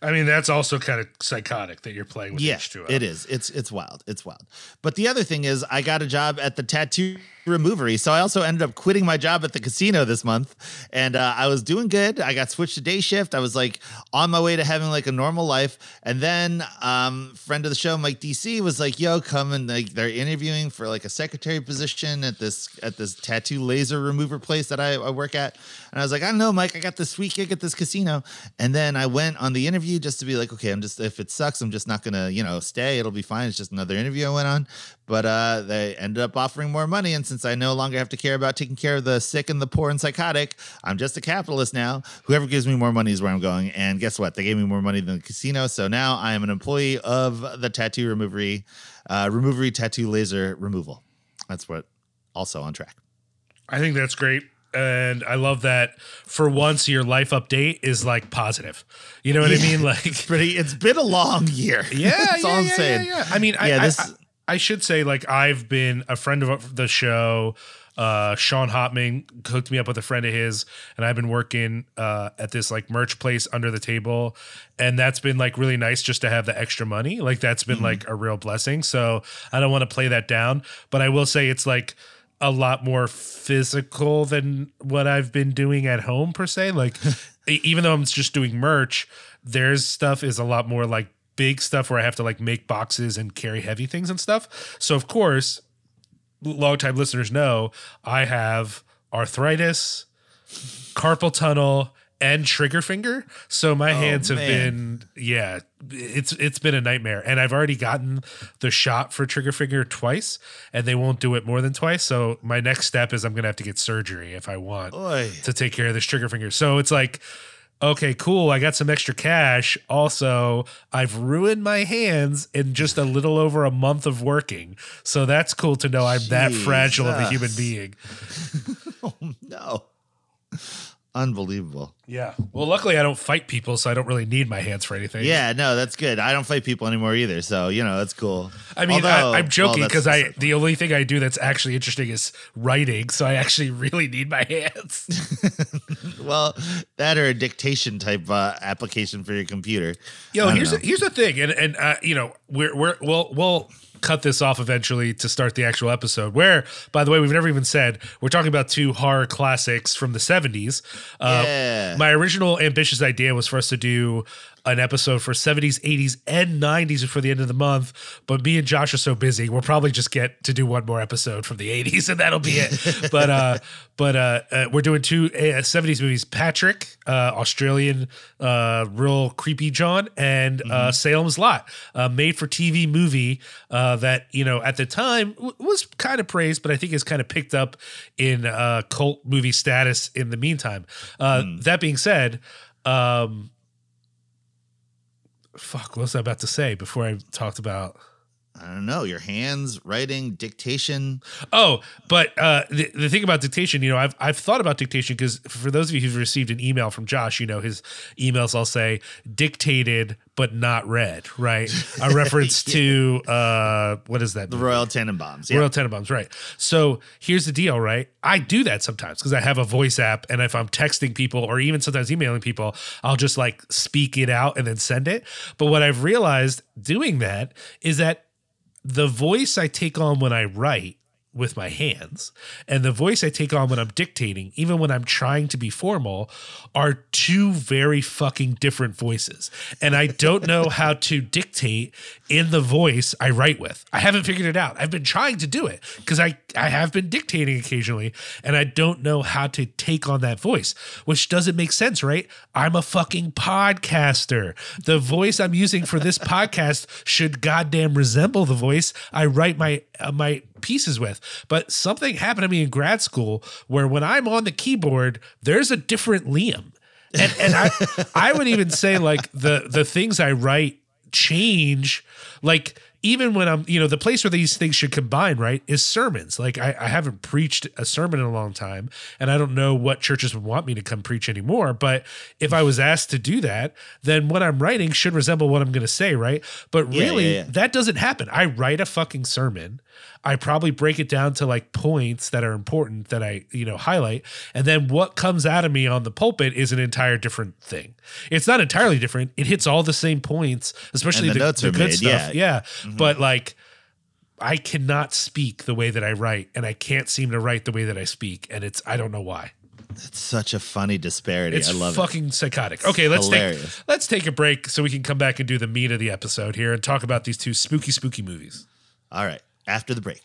I mean, that's also kind of psychotic that you're playing with yeah, H2O. It is. It's it's wild. It's wild. But the other thing is, I got a job at the tattoo removery, so I also ended up quitting my job at the casino this month, and uh, I was doing good. I got switched to day shift. I was like on my way to having like a normal life, and then um, friend of the show, Mike DC, was like, "Yo, come and like they're interviewing for like a secretary position at this at this tattoo laser remover place that I, I work at," and I was like, "I don't know, Mike. I got this sweet gig at this casino," and then I went on the interview just to be like, "Okay, I'm just if it sucks, I'm just not gonna you know stay. It'll be fine. It's just another interview I went on." But uh, they ended up offering more money, and since I no longer have to care about taking care of the sick and the poor and psychotic, I'm just a capitalist now. Whoever gives me more money is where I'm going. And guess what? They gave me more money than the casino, so now I am an employee of the tattoo removery, uh, removery tattoo laser removal. That's what. Also on track. I think that's great. And I love that for once your life update is like positive. You know what I mean? Like It's pretty. It's been a long year. Yeah, that's yeah, all I'm yeah, saying. Yeah, yeah. I mean, Yeah, I- this- I, I should say, like, I've been a friend of the show. Uh, Sean Hopman hooked me up with a friend of his, and I've been working uh, at this like merch place under the table, and that's been like really nice just to have the extra money. Like, that's been like a real blessing. So I don't want to play that down, but I will say it's like a lot more physical than what I've been doing at home per se. Like, even though I'm just doing merch, there's stuff is a lot more like big stuff where I have to like make boxes and carry heavy things and stuff. So of course, longtime listeners know I have arthritis, carpal tunnel, and trigger finger. So my oh, hands have man. been yeah, it's it's been a nightmare. And I've already gotten the shot for trigger finger twice, and they won't do it more than twice. So my next step is I'm gonna have to get surgery if I want Oy. to take care of this trigger finger. So it's like, okay, cool. I got some extra cash. Also, I've ruined my hands in just a little over a month of working. So that's cool to know I'm that fragile of a human being. Oh no. Unbelievable. Yeah. Well, luckily I don't fight people, so I don't really need my hands for anything. Yeah, no, that's good. I don't fight people anymore either, so you know that's cool. I mean, Although- I, I'm joking because that's- I the only thing I do that's actually interesting is writing, so I actually really need my hands. well, that or a dictation type uh, application for your computer. Yo, here's the, know. here's the thing, and and uh, you know we're we're we'll we'll cut this off eventually to start the actual episode. Where, by the way, we've never even said we're talking about two horror classics from the '70s. Uh, Yeah. My original ambitious idea was for us to do an episode for 70s, 80s, and 90s before the end of the month. But me and Josh are so busy, we'll probably just get to do one more episode from the 80s, and that'll be it. but uh, but uh, uh, we're doing two uh, 70s movies: Patrick, uh, Australian, uh, real creepy John, and uh, Salem's Lot, a made-for-TV movie uh, that you know at the time w- was kind of praised, but I think has kind of picked up in uh, cult movie status in the meantime. Uh, That being said. Um, fuck, what was I about to say before I talked about? I don't know. Your hands, writing, dictation. Oh, but uh, the, the thing about dictation, you know, I've I've thought about dictation because for those of you who've received an email from Josh, you know, his emails I'll say dictated but not read, right? A reference to uh, what is that? The? Royal Tenenbaums. Yeah. Royal Tenenbaums, right? So here's the deal, right? I do that sometimes because I have a voice app, and if I'm texting people or even sometimes emailing people, I'll just like speak it out and then send it. But what I've realized doing that is that the voice I take on when I write with my hands and the voice I take on when I'm dictating, even when I'm trying to be formal, are two very fucking different voices. And I don't know how to dictate in the voice I write with. I haven't figured it out. I've been trying to do it because I, I have been dictating occasionally and I don't know how to take on that voice, which doesn't make sense, right? I'm a fucking podcaster. The voice I'm using for this podcast should goddamn resemble the voice I write my uh, my pieces with. But something happened to me in grad school where when I'm on the keyboard, there's a different Liam. And and I I would even say like the the things I write change like even when I'm, you know, the place where these things should combine, right, is sermons. Like I, I, haven't preached a sermon in a long time, and I don't know what churches would want me to come preach anymore. But if I was asked to do that, then what I'm writing should resemble what I'm going to say, right? But really, yeah, yeah, yeah. that doesn't happen. I write a fucking sermon. I probably break it down to like points that are important that I, you know, highlight. And then what comes out of me on the pulpit is an entire different thing. It's not entirely different. It hits all the same points, especially the, the, the good made, stuff. yeah. Yeah. Mm-hmm. But like I cannot speak the way that I write, and I can't seem to write the way that I speak. And it's I don't know why. It's such a funny disparity. It's I love fucking it. psychotic. Okay, let's hilarious. take let's take a break so we can come back and do the meat of the episode here and talk about these two spooky, spooky movies. All right, after the break.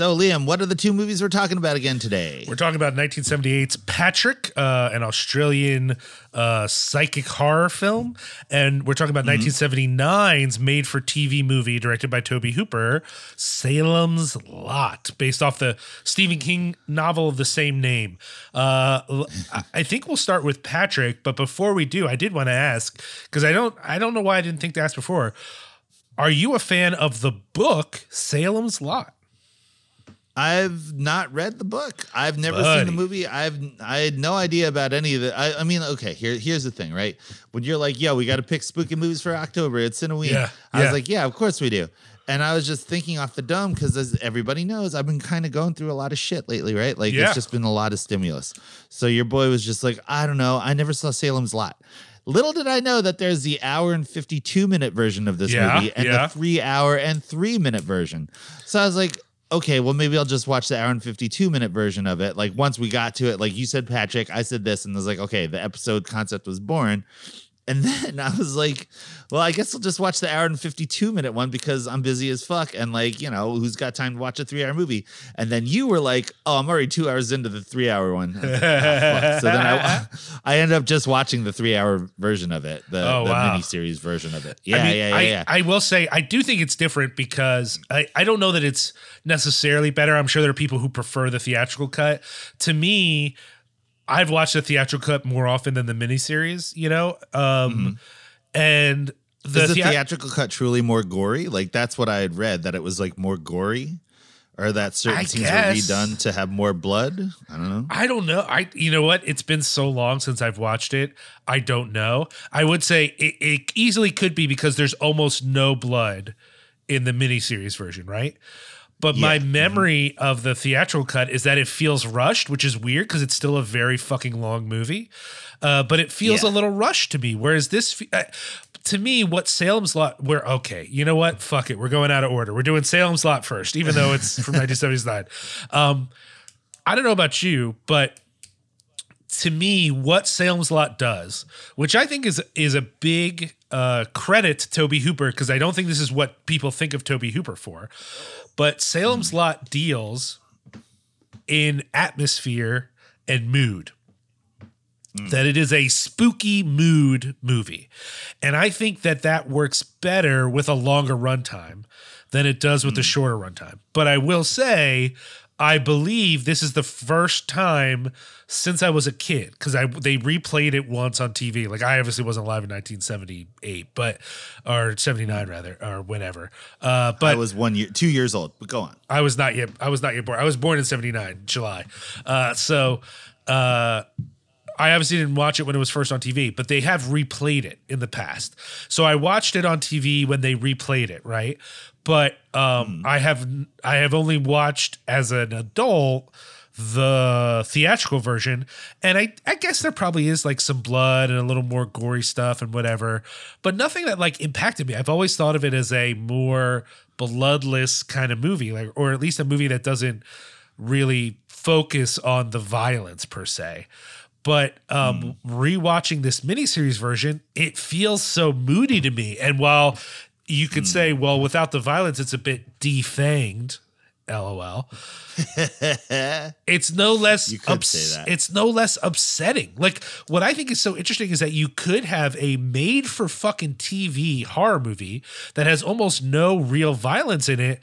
So, Liam, what are the two movies we're talking about again today? We're talking about 1978's Patrick, uh, an Australian uh, psychic horror film. And we're talking about 1979's made for TV movie directed by Tobe Hooper, Salem's Lot, based off the Stephen King novel of the same name. Uh, I think we'll start with Patrick, but before we do, I did want to ask because I don't, I don't know why I didn't think to ask before. Are you a fan of the book Salem's Lot? I've not read the book. I've never seen the movie. I've I had no idea about any of it. I, I mean, okay, here here's the thing, right? When you're like, yo, we got to pick spooky movies for October. It's in a week. Yeah, I yeah. was like, yeah, of course we do. And I was just thinking off the dome because, as everybody knows, I've been kind of going through a lot of shit lately, right? Like Yeah. it's just been a lot of stimulus. So your boy was just like, I don't know. I never saw Salem's Lot. Little did I know that there's the hour and 52 minute version of this Yeah, movie and yeah. the three hour and three minute version. So I was like, okay, well, maybe I'll just watch the hour and 52 minute version of it. Like once we got to it, like you said, Patrick, I said this, and I was like, okay, the episode concept was born. And then I was like, well, I guess I'll just watch the hour and 52 minute one because I'm busy as fuck. And like, you know, who's got time to watch a three hour movie? And then you were like, oh, I'm already two hours into the three hour one. Like, "Oh, so then I, I ended up just watching the three hour version of it, the, Oh, the wow. miniseries version of it. Yeah, I mean, yeah, yeah, I, yeah. I will say I do think it's different because I, I don't know that it's necessarily better. I'm sure there are people who prefer the theatrical cut. To me, I've watched the theatrical cut more often than the miniseries, you know? Um and the, Is the thea- theatrical cut truly more gory? Like that's what I had read that it was like more gory, or that certain I scenes guess. were redone to have more blood. I don't know. I don't know. I you know what? It's been so long since I've watched it. I don't know. I would say it, it easily could be because there's almost no blood in the miniseries version, right? But my Yeah. memory of the theatrical cut is that it feels rushed, which is weird because it's still a very fucking long movie. Uh, but it feels Yeah. a little rushed to me. Whereas this, uh, to me, what Salem's Lot, we're okay. You know what? Fuck it. We're going out of order. We're doing Salem's Lot first, even though it's from 1979. Um, I don't know about you, but to me, what Salem's Lot does, which I think is is a big uh, credit to Tobe Hooper, because I don't think this is what people think of Tobe Hooper for, but Salem's hmm. Lot deals in atmosphere and mood. Hmm. That it is a spooky mood movie. And I think that that works better with a longer runtime than it does with a hmm. shorter runtime. But I will say, I believe this is the first time since I was a kid because I they replayed it once on TV. Like I obviously wasn't alive in 1978, but or 79 rather, or whenever. Uh, but I was one year, two years old. But go on. I was not yet. I was not yet born. I was born in '79, July. Uh, so uh, I obviously didn't watch it when it was first on TV, but they have replayed it in the past. So I watched it on TV when they replayed it, right? But um, I have I have only watched as an adult the theatrical version. And I, I guess there probably is like some blood and a little more gory stuff and whatever but nothing that like impacted me. I've always thought of it as a more bloodless kind of movie like or at least a movie that doesn't really focus on the violence per se. But um rewatching this miniseries version it feels so moody to me. And while you could hmm. say well without the violence it's a bit defanged lol it's no less You could ups- say that. it's no less upsetting. Like what I think is so interesting is that you could have a made for fucking TV horror movie that has almost no real violence in it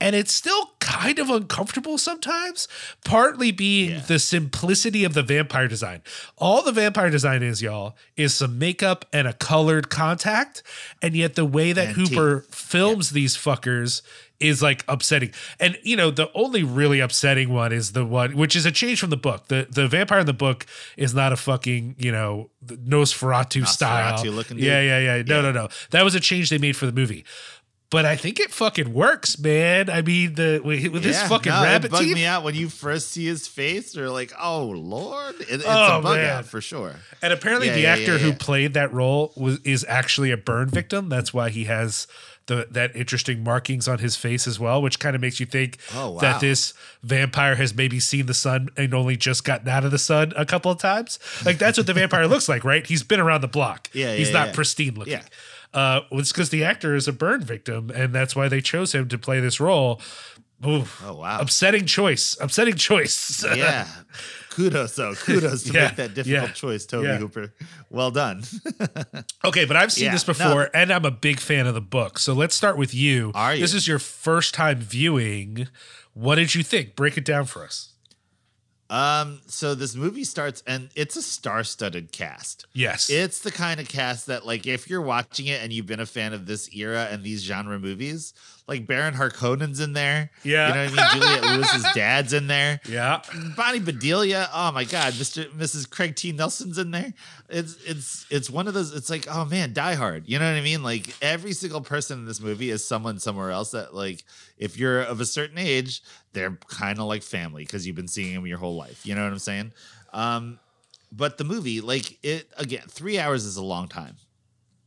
and it's still kind of uncomfortable sometimes, partly being Yeah. the simplicity of the vampire design. All the vampire design is, y'all, is some makeup and a colored contact, and yet the way that And Hooper films these fuckers is like upsetting. And you know, the only really upsetting one is the one which is a change from the book. The the vampire in the book is not a fucking, you know, Nosferatu, style. Nosferatu-looking dude. Yeah, yeah, yeah. No, no, no. That was a change they made for the movie. But I think it fucking works, man. I mean, the with with Yeah, fucking no, rabbit it bugged teeth. me out when you first see his face. You're like, oh lord, It- it's Oh, a bug man. out for sure. And apparently, Yeah, the yeah, actor who played that role was is actually a burn victim. That's why he has the that interesting markings on his face as well, which kind of makes you think Oh, wow. that this vampire has maybe seen the sun and only just gotten out of the sun a couple of times. Like that's what the vampire looks like, right? He's been around the block. Yeah, he's not pristine looking. Uh, it's because the actor is a burn victim, and that's why they chose him to play this role. Oof. Oh wow. Upsetting choice. Upsetting choice. yeah. Kudos though. Kudos to Yeah, make that difficult yeah, choice, Tobe yeah. Hooper. Well done. Okay, but I've seen this no. before, and I'm a big fan of the book. So let's start with you. Are you? This is your first time viewing. What did you think? Break it down for us. Um, so this movie starts and it's a star-studded cast. Yes. It's the kind of cast that, like, if you're watching it and you've been a fan of this era and these genre movies, like Baron Harkonnen's in there. Yeah. You know what I mean? Juliet Lewis's dad's in there. yeah. Bonnie Bedelia. Oh my God, Mr. Mrs. Craig T. Nelson's in there. It's it's it's one of those. It's like oh man, Die Hard. You know what I mean? Like every single person in this movie is someone somewhere else that like if you're of a certain age, they're kind of like family because you've been seeing them your whole life. You know what I'm saying? Um, but the movie, like it again, three hours is a long time.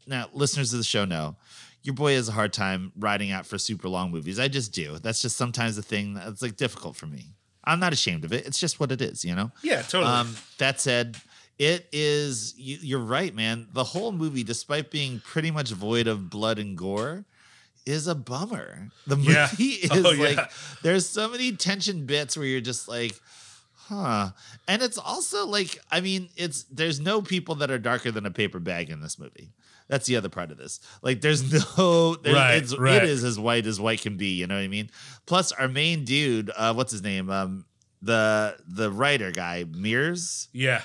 Now, listeners of the show know your boy has a hard time riding out for super long movies. I just do. That's just sometimes a thing that's like difficult for me. I'm not ashamed of it. It's just what it is, you know? Yeah, totally. Um, that said, it is, you, you're right, man. The whole movie, despite being pretty much void of blood and gore, is a bummer. The movie Yeah. is Oh, yeah. like, there's so many tension bits where you're just like, huh. And it's also like, I mean, it's, there's no people that are darker than a paper bag in this movie. That's the other part of this. Like, there's no, there, Right, it's, right. it is as white as white can be. You know what I mean? Plus, our main dude, uh, what's his name? Um, the the writer guy, Mears. yeah.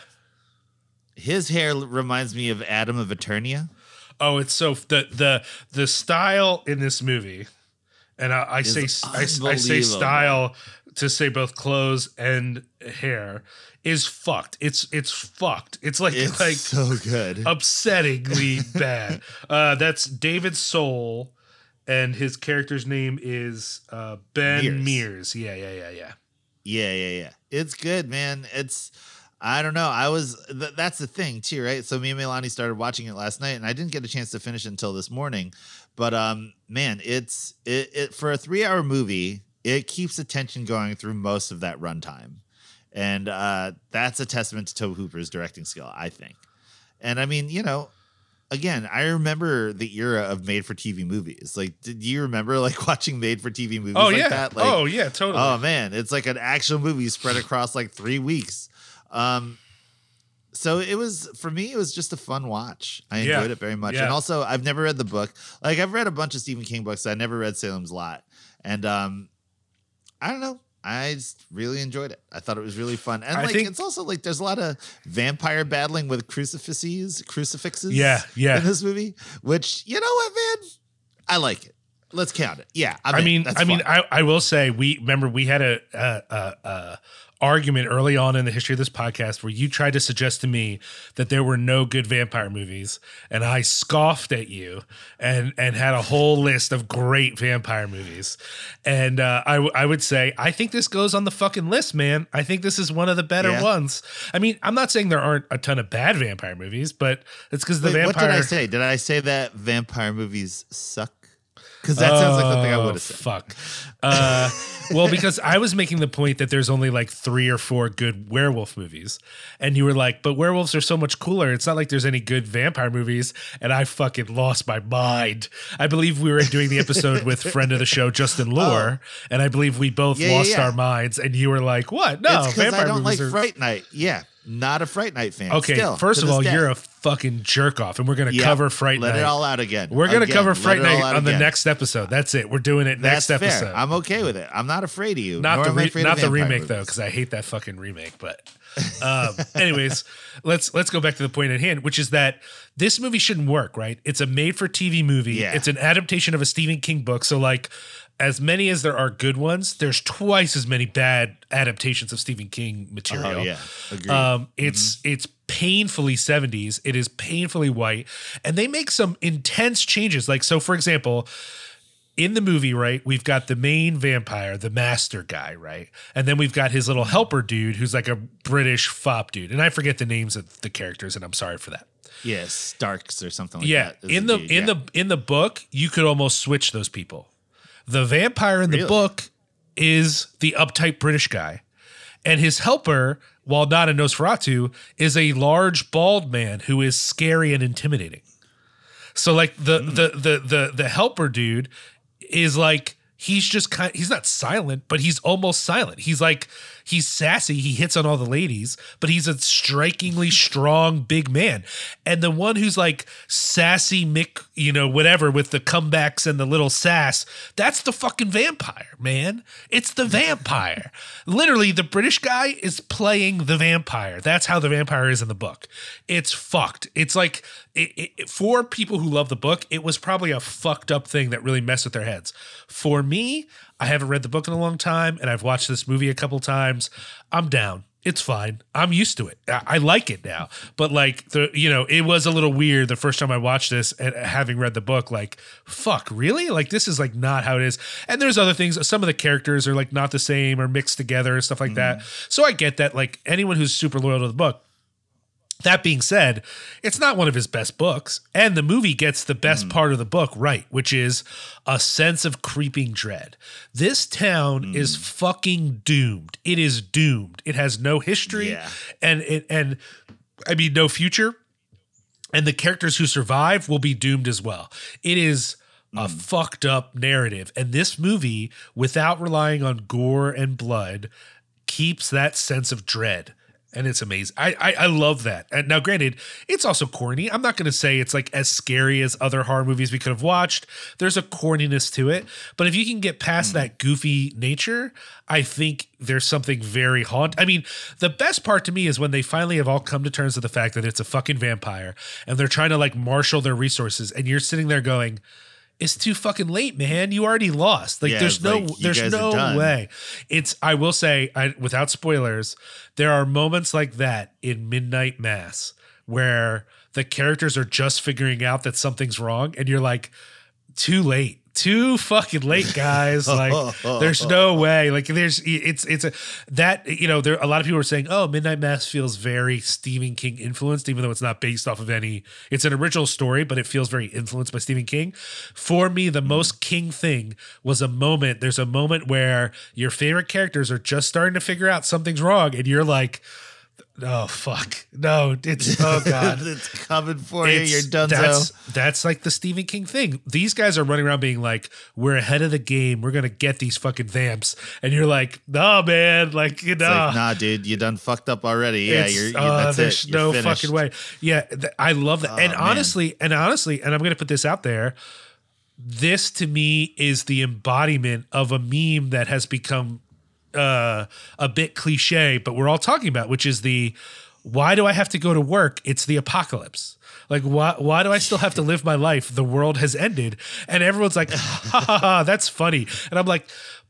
His hair reminds me of Adam of Eternia. Oh, it's so the the the style in this movie, and I, I say I, I say style to say both clothes and hair is fucked. It's it's fucked. It's like It's like so good. upsettingly bad. Uh, that's David Soul, and his character's name is uh, Ben Mears. Mears. Yeah, yeah, yeah, yeah. Yeah, yeah, yeah. It's good, man. It's I don't know. I was th- that's the thing too, right? So me and Milani started watching it last night, and I didn't get a chance to finish it until this morning. But um, man, it's it, it for a three-hour movie. It keeps attention going through most of that runtime, and uh, that's a testament to Tobe Hooper's directing skill, I think. And I mean, you know, again, I remember the era of made-for-TV movies. Like, did you remember like watching made-for-TV movies Oh like yeah. that? Like, oh yeah. Totally. Oh man, it's like an actual movie spread across like three weeks. Um, so it was for me. It was just a fun watch. I Yeah. enjoyed it very much, Yeah. and also I've never read the book. Like I've read a bunch of Stephen King books. I never read Salem's Lot, and um, I don't know. I just really enjoyed it. I thought it was really fun, and I like think- it's also like there's a lot of vampire battling with crucifixes, crucifixes. Yeah, yeah. In this movie, which you know what, man, I like it. Let's count it. Yeah, I'm I mean, I mean. I, I will say we remember we had a, a, a, a argument early on in the history of this podcast where you tried to suggest to me that there were no good vampire movies, and I scoffed at you and and had a whole list of great vampire movies, and uh, I w- I would say I think this goes on the fucking list, man. I think this is one of the better Yeah. ones. I mean, I'm not saying there aren't a ton of bad vampire movies, but it's because the Wait, vampire. What did I say? Did I say that vampire movies suck? Because that sounds like something I Oh, would have said. Fuck. Uh, well, because I was making the point that there's only like three or four good werewolf movies, and you were like, "But werewolves are so much cooler. It's not like there's any good vampire movies." And I fucking lost my mind. I believe we were doing the episode with friend of the show Justin Lore, and I believe we both Oh. Yeah, yeah, lost yeah. our minds. And you were like, "What? No, vampire I don't like movies are." Fright Night. Yeah, not a Fright Night fan. Okay, Still, first of all, day. you're a fucking jerk off, and we're gonna Yeah, cover Fright Let Night. it all out again. we're gonna Again, cover Fright Night on the next episode. That's it. We're doing it That's next fair. episode. I'm okay with it. I'm not afraid of you. not the re- not the remake though because I hate that fucking remake. But um, anyways, let's let's go back to the point at hand, which is that this movie shouldn't work. Right? It's a made-for-TV movie. Yeah. It's an adaptation of a Stephen King book. So like. As many as there are good ones, there's twice as many bad adaptations of Stephen King material. Oh yeah, agreed. Um, it's it's painfully 70s. It is painfully white, and they make some intense changes. Like so, for example, in the movie, right, we've got the main vampire, the master guy, right, and then we've got his little helper dude, who's like a British fop dude, and I forget the names of the characters, and I'm sorry for that. yeah, Starks or something like yeah, that. in the the dude, in yeah. the in the book, you could almost switch those people. The vampire in the book is the uptight British guy, and his helper, while not a Nosferatu, is a large bald man who is scary and intimidating. So like the hmm. the the the the helper dude is like he's just kind he's not silent, but he's almost silent. He's like he's sassy, he hits on all the ladies, but he's a strikingly strong big man. And the one who's like sassy Mick, you know, whatever with the comebacks and the little sass, that's the fucking vampire, man. It's the vampire. Literally the British guy is playing the vampire. That's how the vampire is in the book. It's fucked. It's like it, it, for people who love the book, it was probably a fucked up thing that really messed with their heads. For me, I haven't read the book in a long time, and I've watched this movie a couple times. I'm down. It's fine. I'm used to it. I, I like it now. But like the, you know, it was a little weird the first time I watched this, and having read the book, like, fuck, really? Like this is like not how it is. And there's other things. Some of the characters are like not the same or mixed together and stuff like that. Mm-hmm. So I get that. Like anyone who's super loyal to the book that being said, it's not one of his best books, and the movie gets the best Hmm. part of the book right, which is a sense of creeping dread. This town is Hmm. fucking doomed. It is doomed. It has no history Yeah. and it and I mean no future. And the characters who survive will be doomed as well. It is a Hmm. fucked up narrative. And this movie, without relying on gore and blood, keeps that sense of dread. And it's amazing. I, I I love that. And now, granted, it's also corny. I'm not going to say it's like as scary as other horror movies we could have watched. There's a corniness to it, but if you can get past hmm. that goofy nature, I think there's something very haunt. I mean, the best part to me is when they finally have all come to terms with the fact that it's a fucking vampire, and they're trying to like marshal their resources, and you're sitting there going, "It's too fucking late, man. You already lost. Like, Yeah, there's no, like, there's no way." It's. I will say, I without spoilers, there are moments like that in Midnight Mass where the characters are just figuring out that something's wrong, and you're like, "Too late." Too fucking late, guys. Like, there's no way. Like, there's it's it's a that you know there a lot of people are saying, oh, Midnight Mass feels very Stephen King influenced, even though it's not based off of any. It's an original story, but it feels very influenced by Stephen King. For me, the hmm. most King thing was a moment. There's a moment where your favorite characters are just starting to figure out something's wrong, and you're like, oh fuck, no, it's oh god. it's coming for you. It's- You're done. That's that's like the Stephen King thing. These guys are running around being like, "We're ahead of the game. We're gonna get these fucking vamps," and you're like, "No, man, like you know." Like, nah, dude, you done fucked up already. Yeah, you're. You, uh, that's there's it. You're no finished. fucking way. Yeah, th- I love that. and Oh, man. honestly, and honestly, and I'm gonna put this out there. This to me is the embodiment of a meme that has become uh, a bit cliche, but we're all talking about, which is the why do I have to go to work? It's the apocalypse. Like why why do I still have to live my life? The world has ended. And everyone's like, ha ha ha, that's funny. And I'm like,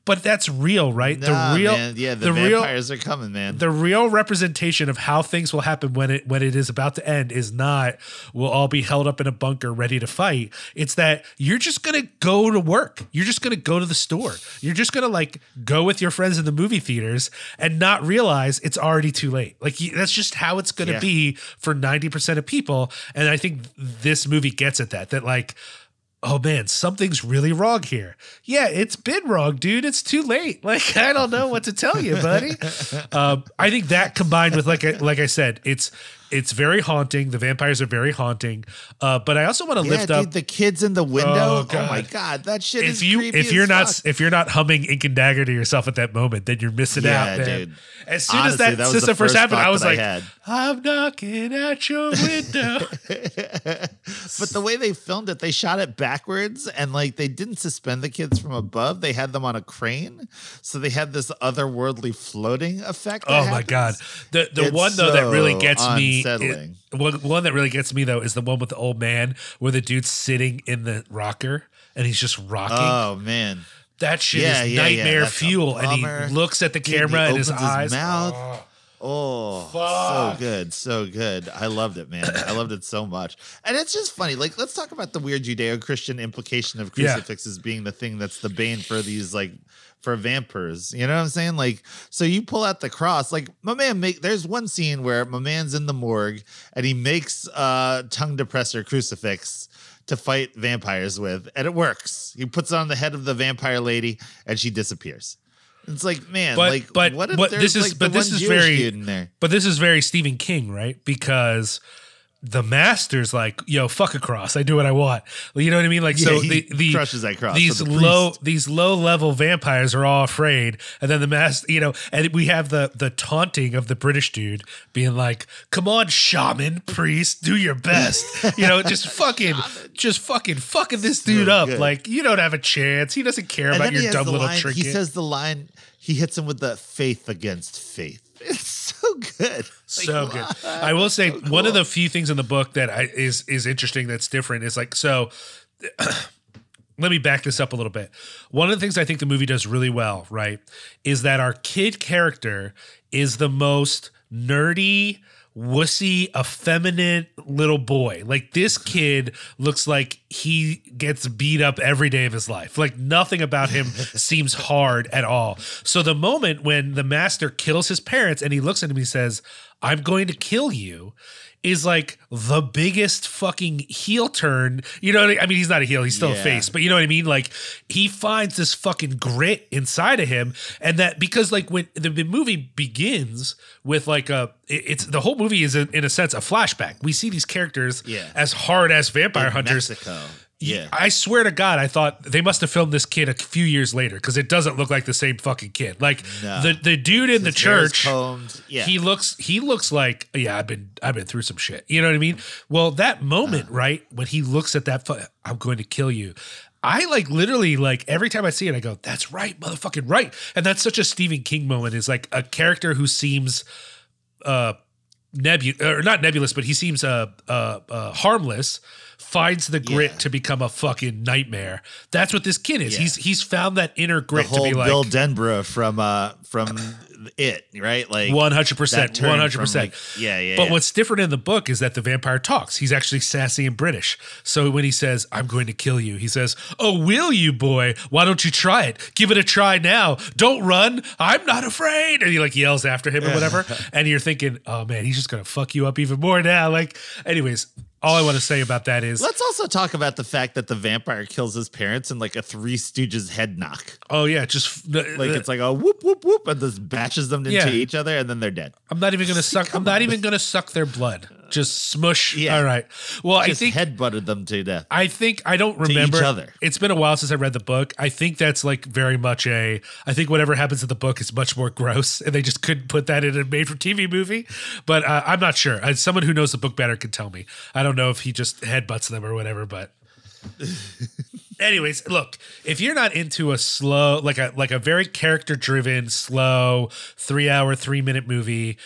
but that's real, right? Nah, the real man. Yeah, the, real vampires are coming, man. the real representation of how things will happen when it when it is about to end is not we'll all be held up in a bunker ready to fight. It's that you're just gonna go to work. You're just gonna go to the store. You're just gonna like go with your friends in the movie theaters and not realize it's already too late. Like that's just how it's gonna Yeah. be for ninety percent of people. And I think this movie gets at that. That like oh man, something's really wrong here. Yeah, it's been wrong, dude. It's too late. Like I don't know what to tell you, buddy. um, I think that combined with like I, like I said, it's it's very haunting. The vampires are very haunting. Uh, but I also want to yeah, lift dude, up. the kids in the window. Oh, Oh, my God. god, that shit If is you creepy if you're not fuck. if you're not humming Ink and Dagger to yourself at that moment, then you're missing Yeah, out, man. dude. As soon Honestly, as that, that sister first first happened, I was that I like. I'm knocking at your window. But the way they filmed it, they shot it backwards and like they didn't suspend the kids from above. They had them on a crane. So they had this otherworldly floating effect. Oh my god! The the It's one though that really gets me, it- one one that really gets me though is the one with the old man where the dude's sitting in the rocker and he's just rocking. Oh man. that shit yeah, is yeah, yeah, nightmare a fuel, and he looks at the Dude, camera and his his eyes. mouth. Oh. Oh, Fuck. so good, so good. I loved it, man. I loved it so much. And it's just funny. Like, let's talk about the weird Judeo-Christian implication of Yeah. crucifixes being the thing that's the bane for these like for vampires. You know what I'm saying? Like, so you pull out the cross. Like, my man make there's one scene where my man's in the morgue and he makes a tongue depressor crucifix to fight vampires with, and it works. He puts it on the head of the vampire lady, and she disappears. It's like, man, But- like, but what if there's this is- like but this is Jewish very- dude in there? But this is very Stephen King, right? Because the master's like, yo, fuck a cross. I do what I want. You know what I mean? Like, so Yeah, he the, the crushes that cross These the low, these low level vampires are all afraid, and then the master, you know, and we have the the taunting of the British dude being like, "Come on, shaman, priest, do your best." You know, just fucking, just fucking, fucking this dude up. good. Like, you don't have a chance. He doesn't care And about your dumb little line, trinket. He says the line. He hits him with the faith against faith. It's so good. so good. I will say So one of the few things in the book that I, is is interesting that's different is like so. let me back this up a little bit. One of the things I think the movie does really well, right, is that our kid character is the most nerdy, wussy, effeminate little boy. Like this kid looks like he gets beat up every day of his life. Like nothing about him seems hard at all. So the moment when the master kills his parents and he looks at him, he says, I'm going to kill you. Is like the biggest fucking heel turn. You know, what I I mean, he's not a heel, he's still a face, but you know what I mean? Like he finds this fucking grit inside of him. And that because like when the, the movie begins with like a it- it's the whole movie is in, in a sense a flashback. We see these characters Yeah. as hard as vampire In hunters. Mexico. Yeah. I swear to God, I thought they must have filmed this kid a few years later because it doesn't look like the same fucking kid. Like No. the the dude in the His church. Yeah. he looks he looks like yeah I've been I've been through some shit. You know what I mean? Well, that moment Uh-huh. right when he looks at that, fu- I'm going to kill you. I like literally like every time I see it, I go, "That's right, motherfucking right." And that's such a Stephen King moment. Is like a character who seems uh nebulous or not nebulous, but he seems uh uh, uh harmless. Finds the grit Yeah. to become a fucking nightmare. That's what this kid is. Yeah. He's he's found that inner the grit to whole be like Bill Denbrough from uh from it, right? Like one hundred percent, that turn one from, hundred percent. like- yeah, yeah. But yeah. what's different in the book is that the vampire talks. He's actually sassy and British. So when he says, I'm going to kill you, he says, Oh, will you, boy? Why don't you try it? Give it a try now. Don't run. I'm not afraid. And he like yells after him or whatever. and you're thinking, Oh man, he's just gonna fuck you up even more now. Like, anyways, all I want to say about that is Let's also talk about the fact that the vampire kills his parents in like a Three Stooges head knock. oh yeah, just Like it's like a whoop whoop whoop, and just bashes them into Yeah. each other, and then they're dead. I'm not even gonna suck I'm not even gonna suck their blood. Just smush. Yeah. All right. Well, I think head butted them to death. I think I don't remember. each other. It's been a while since I read the book. I think that's like very much a. I think whatever happens in the book is much more gross, and they just couldn't put that in a made-for-TV movie. But uh, I'm not sure. As someone who knows the book better can tell me. I don't know if he just headbutts them or whatever. But, anyways, look. If you're not into a slow, like a like a very character-driven, slow three-hour, three-minute movie.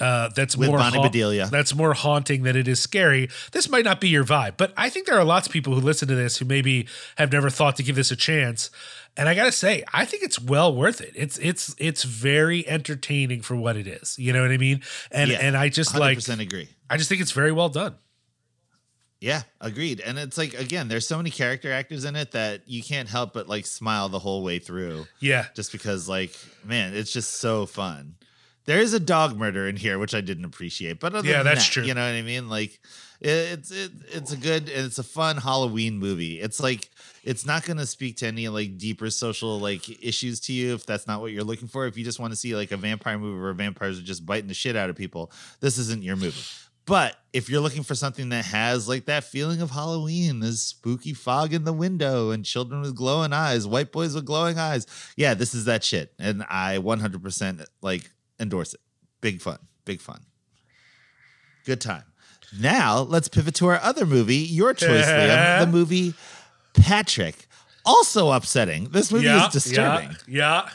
Uh, that's With more Bonnie Bedelia. that's more haunting than it is scary. This might not be your vibe, but I think there are lots of people who listen to this who maybe have never thought to give this a chance. And I gotta say, I think it's well worth it. It's it's it's very entertaining for what it is. You know what I mean? And Yeah, and I just 100% like agree. I just think it's very well done. Yeah, agreed. And it's like again, there's so many character actors in it that you can't help but like smile the whole way through. Yeah. Just because like, man, it's just so fun. There is a dog murder in here, which I didn't appreciate. But other Yeah, than that's that, true. You know what I mean? Like it, it's it, it's a good it's a fun Halloween movie. It's like it's not gonna speak to any like deeper social like issues to you if that's not what you're looking for. If you just want to see like a vampire movie where vampires are just biting the shit out of people, this isn't your movie. But if you're looking for something that has like that feeling of Halloween, this spooky fog in the window and children with glowing eyes, white boys with glowing eyes, yeah, this is that shit. And I 100% like endorse it. Big fun, big fun. Good time. Now let's pivot to our other movie, your choice, Liam, the movie Patrick. Also upsetting. This movie is disturbing. Yeah. yeah.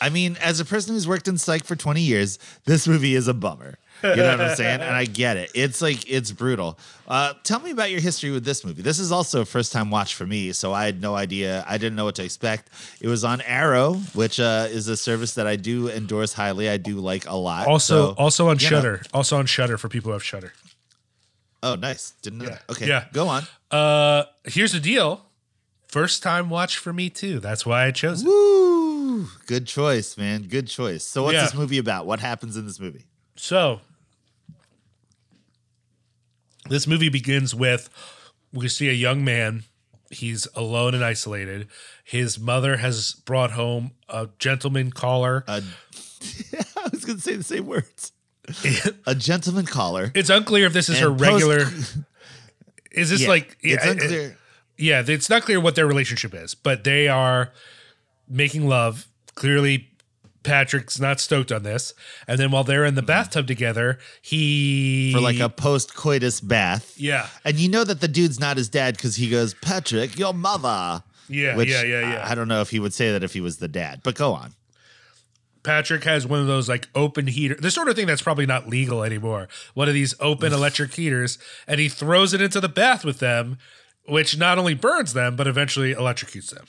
I mean, as a person who's worked in psych for 20 years, this movie is a bummer. You know what I'm saying? And I get it. It's like it's brutal. Uh, tell me about your history with this movie. This is also a first time watch for me, so I had no idea. I didn't know what to expect. It was on Arrow, which uh, is a service that I do endorse highly. I do like a lot. Also So, also on you know. Shutter. Also on Shutter for people who have Shutter. Oh, nice. Didn't know. Yeah. that. Okay. Yeah. Go on. Uh here's the deal. First time watch for me too. That's why I chose it. Woo! Good choice, man. Good choice. So, what's Yeah. this movie about? What happens in this movie? So, this movie begins with we see a young man. He's alone and isolated. His mother has brought home a gentleman caller. Uh, I was going to say the same words. a gentleman caller. It's unclear if this is her And post- regular. Is this Yeah, like it's yeah, unclear. yeah, it's not clear what their relationship is, but they are making love. Clearly, Patrick's not stoked on this. And then while they're in the hmm. bathtub together, he for like a post coitus bath. yeah, And you know that the dude's not his dad because he goes, Patrick, your mother. yeah, Which yeah, yeah, yeah. I, I don't know if he would say that if he was the dad, but go on. Patrick has one of those like open heater, the sort of thing that's probably not legal anymore. One of these open electric heaters, and he throws it into the bath with them, which not only burns them but eventually electrocutes them.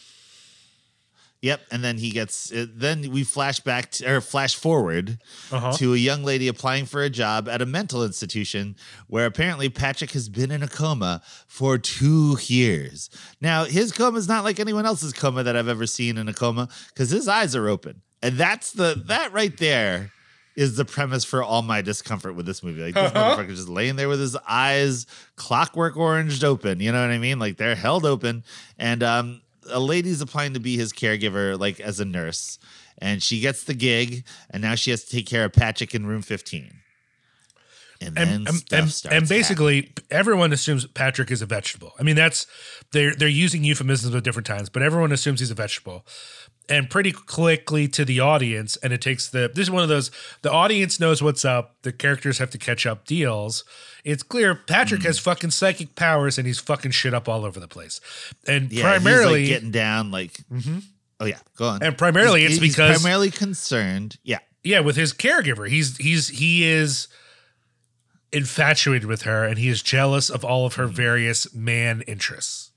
Yep, and then he gets. uh, Then we flash back to, or flash forward Uh-huh. to a young lady applying for a job at a mental institution where apparently Patrick has been in a coma for two years. Now his coma is not like anyone else's coma that I've ever seen in a coma because his eyes are open, and that's the that right there is the premise for all my discomfort with this movie. Like this Uh-huh. motherfucker just laying there with his eyes clockwork oranged open. You know what I mean? Like they're held open, and um, a lady's applying to be his caregiver, like as a nurse, and she gets the gig, and now she has to take care of Patrick in room fifteen. And then and, and, and, starts and basically everyone assumes Patrick is a vegetable. I mean, that's they're they're using euphemisms at different times, but everyone assumes he's a vegetable. And pretty quickly to the audience, and it takes the this is one of those the audience knows what's up, the characters have to catch up deals. It's clear Patrick Mm. has fucking psychic powers and he's fucking shit up all over the place. And Yeah, primarily he's like getting down, like. Oh yeah, go on. And primarily He's- it's he's because- primarily concerned. Yeah, yeah, with his caregiver. He's he's he is infatuated with her and he is jealous of all of her Mm. various man interests.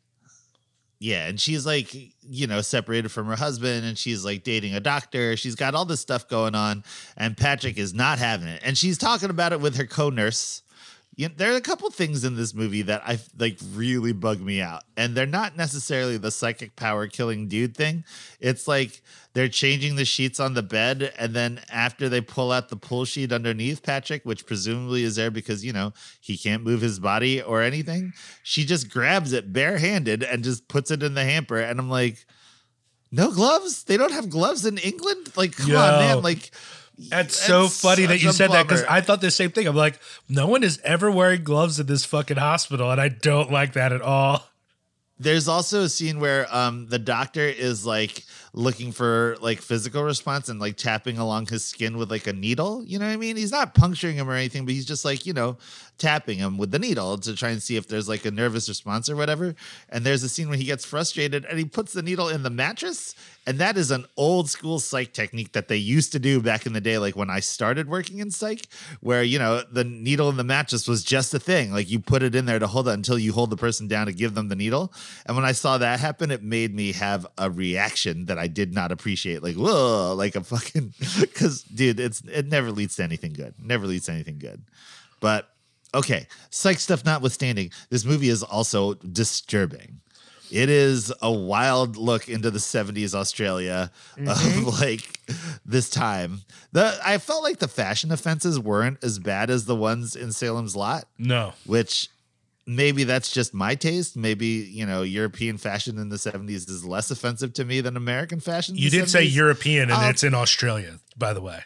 Yeah, and she's like, you know, separated from her husband and she's like dating a doctor. She's got all this stuff going on, and Patrick is not having it. And she's talking about it with her co-nurse. You know, there are a couple things in this movie that I like really bug me out. And they're not necessarily the psychic power killing dude thing. It's like they're changing the sheets on the bed, and then after they pull out the pull sheet underneath Patrick, which presumably is there because, you know, he can't move his body or anything, she just grabs it barehanded and just puts it in the hamper. And I'm like, no gloves? They don't have gloves in England? Like, come Yo. on, man. Like, That's so funny that you said that because. I thought the same thing. I'm like, no one is ever wearing gloves in this fucking hospital, and I don't like that at all. There's also a scene where um the doctor is like looking for like physical response and like tapping along his skin with like a needle. You know what I mean? He's not puncturing him or anything, but he's just like, you know, tapping him with the needle to try and see if there's like a nervous response or whatever. And there's a scene where he gets frustrated and he puts the needle in the mattress. And that is an old school psych technique that they used to do back in the day, like when I started working in psych, where you know the needle in the mattress was just a thing. Like you put it in there to hold it until you hold the person down to give them the needle. And when I saw that happen, it made me have a reaction that I did not appreciate. Like, whoa, like a fucking because dude, it's it never leads to anything good. Never leads to anything good. But okay, psych stuff notwithstanding, this movie is also disturbing. It is a wild look into the 70s Australia of mm-hmm. like this time. The I felt like the fashion offenses weren't as bad as the ones in Salem's Lot, No, which maybe that's just my taste. Maybe, you know, European fashion in the 70s is less offensive to me than American fashion. you did say European, and Um, it's in Australia, by the way.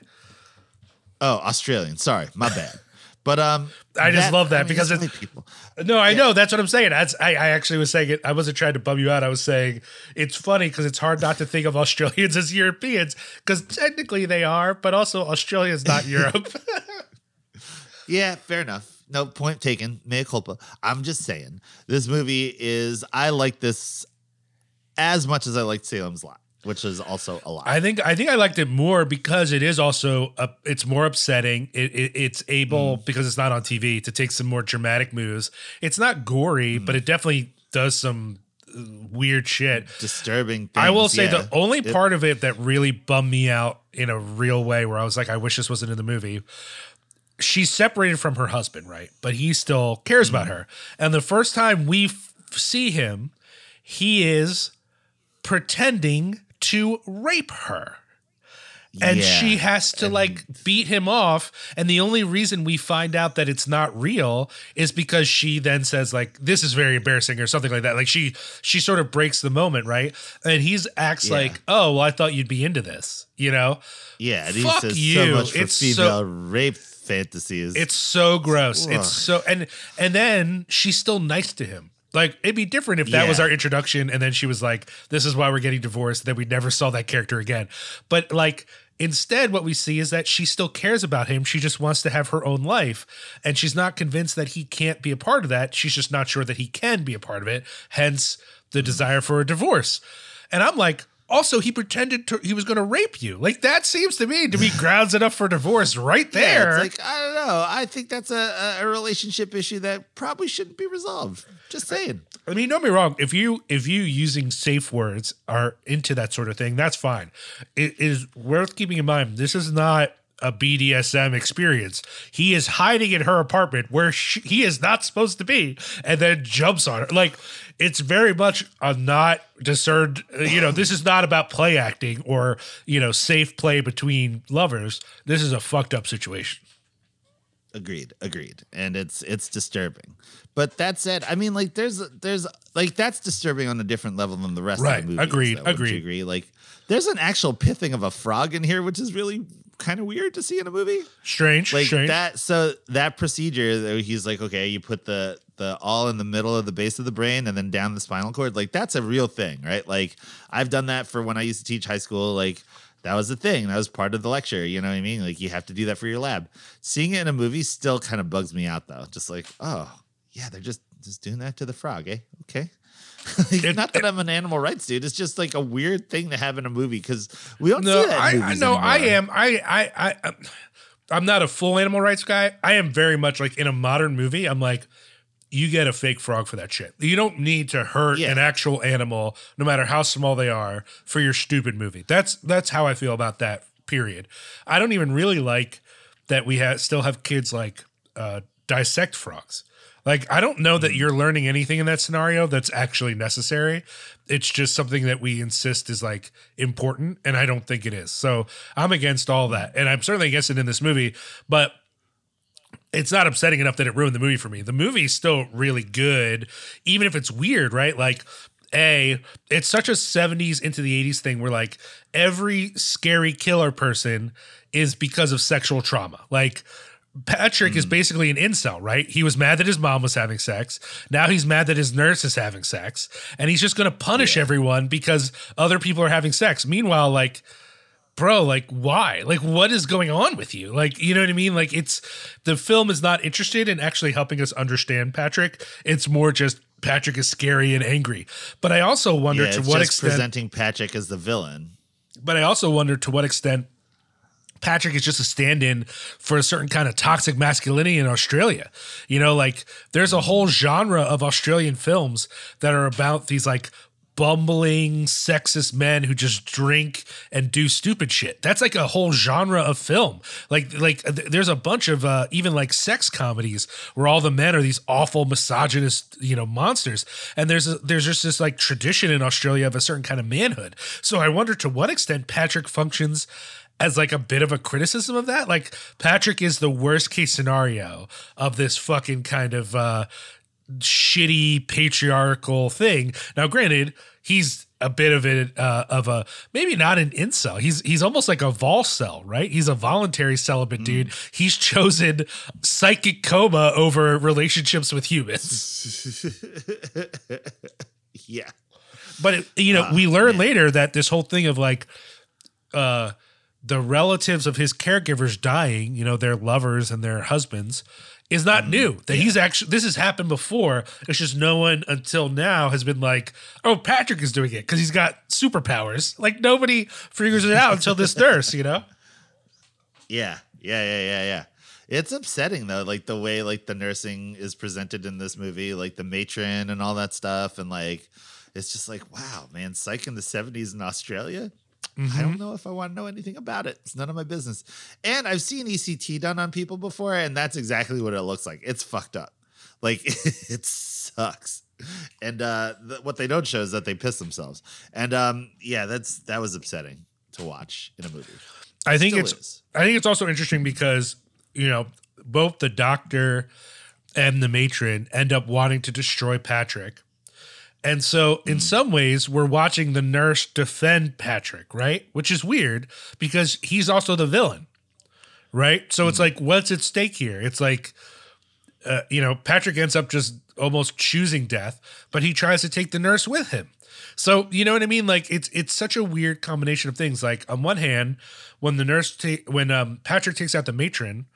Oh, Australian. Sorry, my bad. But um I just love that because it's people. No, I know that's what I'm saying. That's I, I actually was saying it. I wasn't trying to bum you out. I was saying it's funny because it's hard not to think of Australians as Europeans because technically they are, but also Australia's not Europe. Yeah, fair enough. No point taken. Mea culpa. I'm just saying this movie is. I like this as much as I liked Salem's Lot, which is also a lot. I think I think I liked it more because it is also a, it's more upsetting. It, it it's able because it's not on TV to take some more dramatic moves. It's not gory, but it definitely does some uh, weird shit. Disturbing. Things. I will say yeah. the only It- part of it that really bummed me out in a real way, where I was like, I wish this wasn't in the movie. She's separated from her husband, right? But he still cares about mm-hmm. her. And the first time we f- see him, he is pretending to rape her. And Yeah. she has to like beat him off. And the only reason we find out that it's not real is because she then says, like, this is very embarrassing or something like that. Like she she sort of breaks the moment, right? And he's acts Yeah. like, oh, well, I thought you'd be into this, you know? Yeah, and he Fuck says so you. much for It's female so- rape fantasies. It's so gross. Ugh. It's so and and then she's still nice to him. Like it'd be different if that was our introduction and then she was like, This is why we're getting divorced, then we never saw that character again. But like instead what we see is that she still cares about him. She just wants to have her own life. And she's not convinced that he can't be a part of that. She's just not sure that he can be a part of it. Hence the desire for a divorce. And I'm like, also, he pretended to, he was going to rape you. Like that seems to me to be grounds enough for divorce right Yeah, there. it's like I don't know. I think that's a, a relationship issue that probably shouldn't be resolved. Just saying. I mean, don't be wrong. If you if you using safe words are into that sort of thing, that's fine. It is worth keeping in mind. This is not a BDSM experience. He is hiding in her apartment where she, he is not supposed to be, and then jumps on her. Like it's very much a not discerned. You know, this is not about play acting or you know safe play between lovers. This is a fucked up situation. Agreed, agreed. And it's it's disturbing. But that said, I mean, like there's there's like that's disturbing on a different level than the rest Right, of the movie. agreed, though, agreed. Agree. Like there's an actual pithing of a frog in here, which is really kind of weird to see in a movie. Strange, Like strange. that. So that procedure, he's like, okay, you put the the awl in the middle of the base of the brain and then down the spinal cord. Like that's a real thing, right? Like I've done that for when I used to teach high school. Like that was the thing. That was part of the lecture. You know what I mean? Like you have to do that for your lab. Seeing it in a movie still kind of bugs me out though. Just like, oh yeah, they're just just doing that to the frog, eh? Okay. It- not that I'm an animal rights dude. It's just like a weird thing to have in a movie because we don't No, see that. I, I movies know I am. I, I, I, I'm- not a full animal rights guy. I am very much like in a modern movie. I'm like, you get a fake frog for that shit. You don't need to hurt Yeah. an actual animal, no matter how small they are, for your stupid movie. That's that's how I feel about that. Period. I don't even really like that we have still have kids like uh, dissect frogs. Like I don't know that you're learning anything in that scenario that's actually necessary. It's just something that we insist is like important, and I don't think it is. So I'm against all that, and I'm certainly against it in this movie. But it's not upsetting enough that it ruined the movie for me. The movie's still really good, even if it's weird, right? Like, A, it's such a 70s into the 80s thing where like every scary killer person is because of sexual trauma. Like, Patrick is mm. basically an incel, right? He was mad that his mom was having sex. Now he's mad that his nurse is having sex. And he's just going to punish everyone because other people are having sex. Meanwhile, like, bro, like why? Like what is going on with you? Like, you know what I mean? Like it's the film is not interested in actually helping us understand Patrick. It's more just Patrick is scary and angry. But I also wonder Yeah, to what extent presenting Patrick as the villain. but I also wonder to what extent Patrick is just a stand-in for a certain kind of toxic masculinity in Australia. You know, like there's a whole genre of Australian films that are about these like bumbling sexist men who just drink and do stupid shit. That's like a whole genre of film. Like like th- there's a bunch of uh even like sex comedies where all the men are these awful misogynist, you know, monsters. And there's a, there's just this like tradition in Australia of a certain kind of manhood. So I wonder to what extent Patrick functions as like a bit of a criticism of that. Like Patrick is the worst case scenario of this fucking kind of uh shitty patriarchal thing. Now, granted, he's a bit of it uh, of a maybe not an incel. He's he's almost like a vol cell, right? He's a voluntary celibate dude. He's chosen psychic coma over relationships with humans. yeah. But it, you know, we learn later that this whole thing of like uh the relatives of his caregivers dying, you know, their lovers and their husbands, is not mm-hmm. new. That he's actually this has happened before. It's just no one until now has been like, oh, Patrick is doing it because he's got superpowers. Like nobody figures it out until this nurse, you know? Yeah, yeah, yeah, yeah, yeah. It's upsetting though, like the way like the nursing is presented in this movie, like the matron and all that stuff, and like it's just like, wow, man, psych in the '70s in Australia. I don't know if I want to know anything about it. It's none of my business. And I've seen ECT done on people before, and that's exactly what it looks like. It's fucked up. Like it sucks. And uh, th- what they don't show is that they piss themselves. And um, yeah, that's that was upsetting to watch in a movie. I think Still it's is. I think it's also interesting because you know both the doctor and the matron end up wanting to destroy Patrick. And so in some ways we're watching the nurse defend Patrick, right? Which is weird because he's also the villain. right? So it's like, what's at stake here? It's like, uh, you know, Patrick ends up just almost choosing death, but he tries to take the nurse with him. So you know what I mean? Like it's it's such a weird combination of things. Like on one hand, when the nurse ta- when um, Patrick takes out the matron,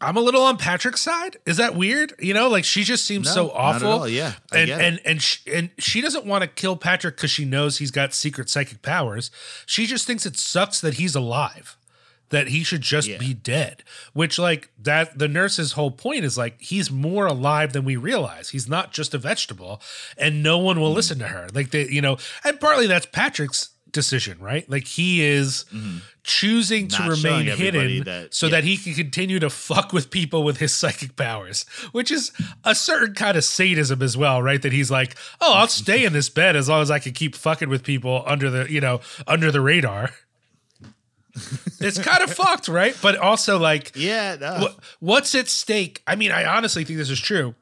I'm a little on Patrick's side. Is that weird? You know, like she just seems No, so awful. all. Yeah, I and and and she, and she doesn't want to kill Patrick because she knows he's got secret psychic powers. She just thinks it sucks that he's alive, that he should just Yeah. be dead. Which like that the nurse's whole point is like he's more alive than we realize. He's not just a vegetable, and no one Mm. will listen to her. Like they, you know, and partly that's Patrick's decision, right? Like he is choosing to Mm-hmm. Not showing remain hidden that- so yeah. that he can continue to fuck with people with his psychic powers, which is a certain kind of sadism as well, right? That he's like, oh, I'll stay in this bed as long as I can keep fucking with people under the, you know, under the radar. it's kind of fucked, right? But also like, Yeah, no. what, what's at stake? I mean, I honestly think this is true.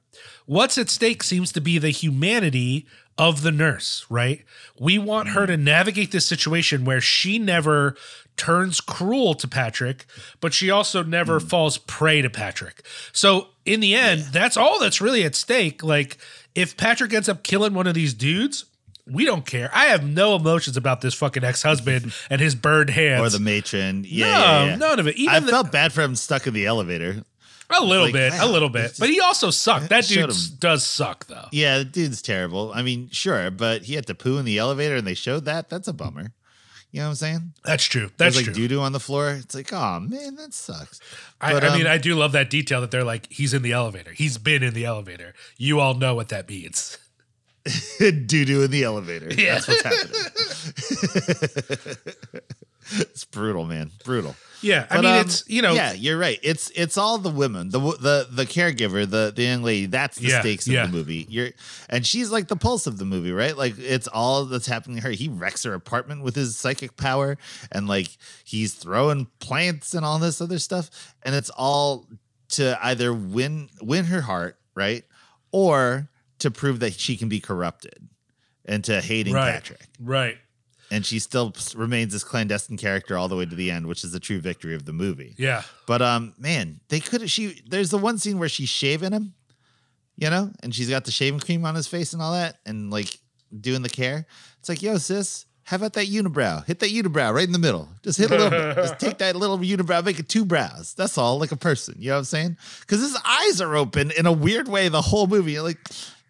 What's at stake seems to be the humanity of the nurse, right? We want her to mm. navigate this situation where she never turns cruel to Patrick, but she also never mm. falls prey to Patrick. So, in the end, that's all that's really at stake. Like, if Patrick ends up killing one of these dudes, we don't care. I have no emotions about this fucking ex husband and his burned hands. or the matron. Yeah, no, yeah, yeah. none of it. Even I the- felt bad for him stuck in the elevator. A little like, bit, a little bit. this But he also sucked. That dude does suck, though. Yeah, the dude's terrible. I mean, sure, but he had to poo in the elevator and they showed that. That's a bummer. You know what I'm saying? That's true. There's That's like true. doo doo on the floor. It's like, oh man, that sucks. I, But, I mean, um, I do love that detail that they're like, he's in the elevator. He's been in the elevator. You all know what that means. doo doo in the elevator. Yeah. That's what's happening. it's brutal, man. Brutal. Yeah, I But, mean, um, it's you know, yeah, you're right. It's it's all the women, the the the caregiver, the the young lady. That's the Yeah, stakes of yeah. the movie. You're and she's like the pulse of the movie, right? Like it's all that's happening to her. He wrecks her apartment with his psychic power, and like he's throwing plants and all this other stuff, and it's all to either win win her heart, right, or to prove that she can be corrupted, and to hating right, Patrick right, and she still remains this clandestine character all the way to the end, which is the true victory of the movie. yeah, But um, man, they could she. There's the one scene where she's shaving him, you know, and she's got the shaving cream on his face and all that, and like doing the care. It's like, yo, sis, how about that unibrow? Hit that unibrow right in the middle. Just hit a little bit. Just take that little unibrow, make it two brows. That's all, like a person. You know what I'm saying? Because his eyes are open in a weird way the whole movie. You're like,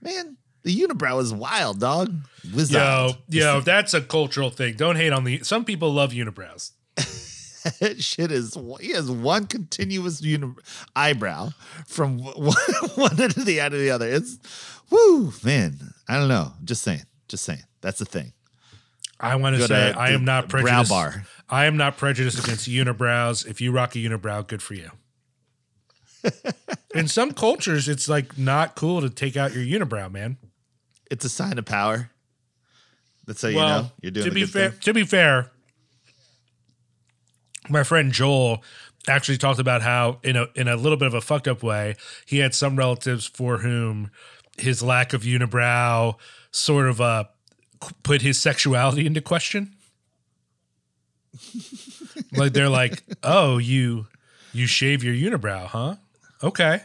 man, the unibrow is wild, dog. Wiz yo, yo, that's a cultural thing. Don't hate on the. Some people love unibrows. That shit is he has one continuous uni- eyebrow from one, one end to the end of the other. It's woo man. I don't know. Just saying. Just saying. That's the thing. I want to say to I am not brow prejudiced. bar. I am not prejudiced against unibrows. If you rock a unibrow, good for you. In some cultures, it's like not cool to take out your unibrow, man. It's a sign of power. That's how you know you're doing to be good fair, thing. to be fair, my friend Joel actually talked about how in a in a little bit of a fucked up way, he had some relatives for whom his lack of unibrow sort of uh put his sexuality into question. like they're like, "Oh, you you shave your unibrow, huh? Okay."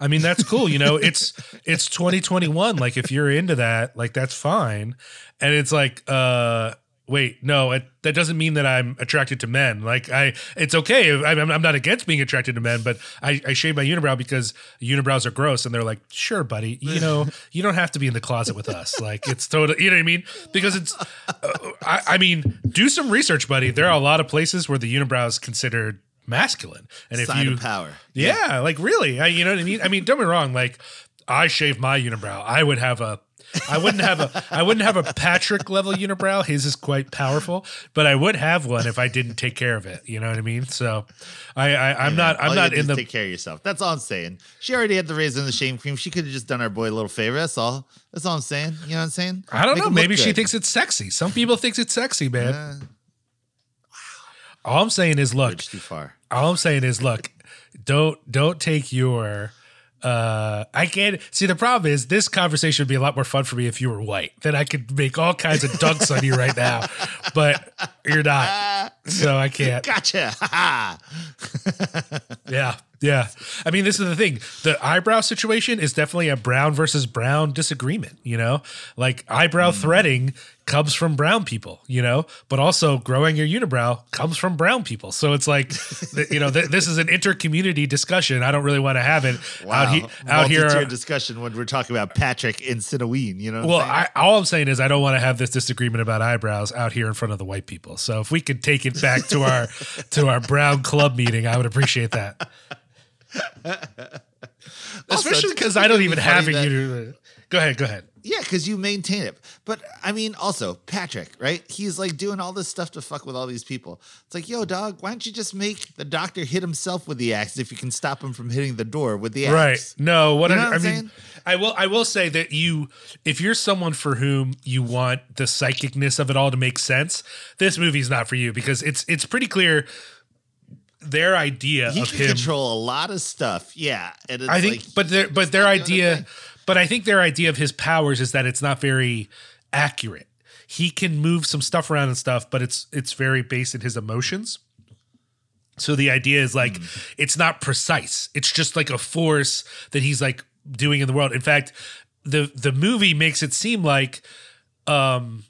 I mean, that's cool. You know, it's it's 2021. Like if you're into that, like that's fine. And it's like, uh wait, no, it, that doesn't mean that I'm attracted to men. Like I, it's okay. I'm, I'm not against being attracted to men, but I, I shave my unibrow because unibrows are gross. And they're like, sure, buddy, you know, you don't have to be in the closet with us. Like it's totally, you know what I mean? Because it's, uh, I, I mean, do some research, buddy. There are a lot of places where the unibrow is considered masculine. And if you, of power. yeah, like really, I, you know what I mean. I mean, don't get me wrong. Like, I shave my unibrow. I would have a, I wouldn't have a, I wouldn't have a Patrick level unibrow. His is quite powerful, but I would have one if I didn't take care of it. You know what I mean? So, I, I I'm not, I'm not in the. take care of yourself. That's all I'm saying. She already had the razor and the shame cream. She could have just done our boy a little favor. That's all. That's all I'm saying. You know what I'm saying? I don't Make know. Maybe she thinks it's sexy. Some people thinks it's sexy, man. Uh, All I'm saying is, look, too far. All I'm saying is, look, don't don't take your uh I can't see the problem is this conversation would be a lot more fun for me if you were white. Then I could make all kinds of dunks on you right now. But you're not. So I can't. Gotcha. Yeah. Yeah. I mean, this is the thing. The eyebrow situation is definitely a brown versus brown disagreement, you know? Like eyebrow mm. threading comes from brown people, you know, but also growing your unibrow comes from brown people. So it's like, you know, th- this is an inter-community discussion. I don't really want to have it wow. out, he- out here. Discussion when we're talking about Patrick in Cineween, you know? Well? I, all I'm saying is I don't want to have this disagreement about eyebrows out here in front of the white people. So if we could take it back to our to our brown club meeting, I would appreciate that. Especially because I don't even have a that- Go ahead, go ahead. Yeah, because you maintain it. But I mean, also Patrick, right? He's like doing all this stuff to fuck with all these people. It's like, yo, dog, why don't you just make the doctor hit himself with the axe if you can stop him from hitting the door with the axe? Right. No, what You I, what I mean, saying? I will I will say that you if you're someone for whom you want the psychicness of it all to make sense, this movie's not for you because it's it's pretty clear their idea He of can him control a lot of stuff. Yeah, and it's I think, like, but their but their not doing a idea, but I think their idea of his powers is that it's not very accurate. He can move some stuff around and stuff, but it's it's very based in his emotions. So the idea is like Hmm. it's not precise. It's just like a force that he's like doing in the world. In fact, the the movie makes it seem like um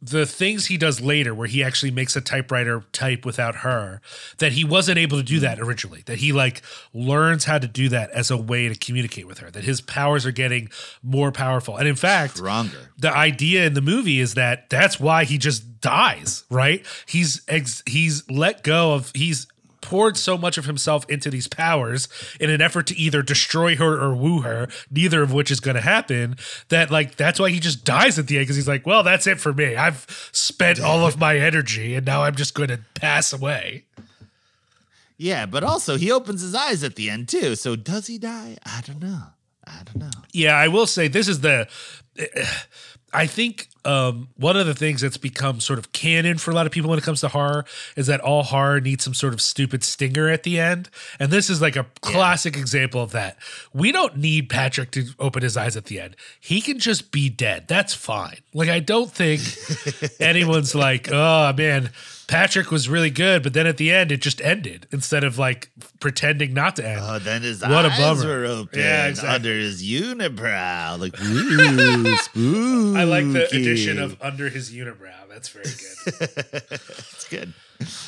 the things he does later where he actually makes a typewriter type without her that he wasn't able to do that originally that he like learns how to do that as a way to communicate with her that his powers are getting more powerful and in fact stronger. the idea in the movie is that that's why he just dies right he's ex- he's let go of he's poured so much of himself into these powers in an effort to either destroy her or woo her neither of which is going to happen that like that's why he just dies at the end because he's like well that's it for me i've spent all of my energy and now i'm just going to pass away Yeah, but also he opens his eyes at the end too. So does he die? I don't know. I don't know. Yeah, I will say this is the. I think um, one of the things that's become sort of canon for a lot of people when it comes to horror is that all horror needs some sort of stupid stinger at the end. And this is like a classic example of that. We don't need Patrick to open his eyes at the end. He can just be dead. That's fine. Like, I don't think anyone's like, oh man, Patrick was really good. But then at the end, it just ended instead of like pretending not to end. Oh, then his What a eyes bummer. were open Yeah, exactly. under his unibrow. Like, ooh, spooky. I like the addition of under his unibrow. That's very good. It's good.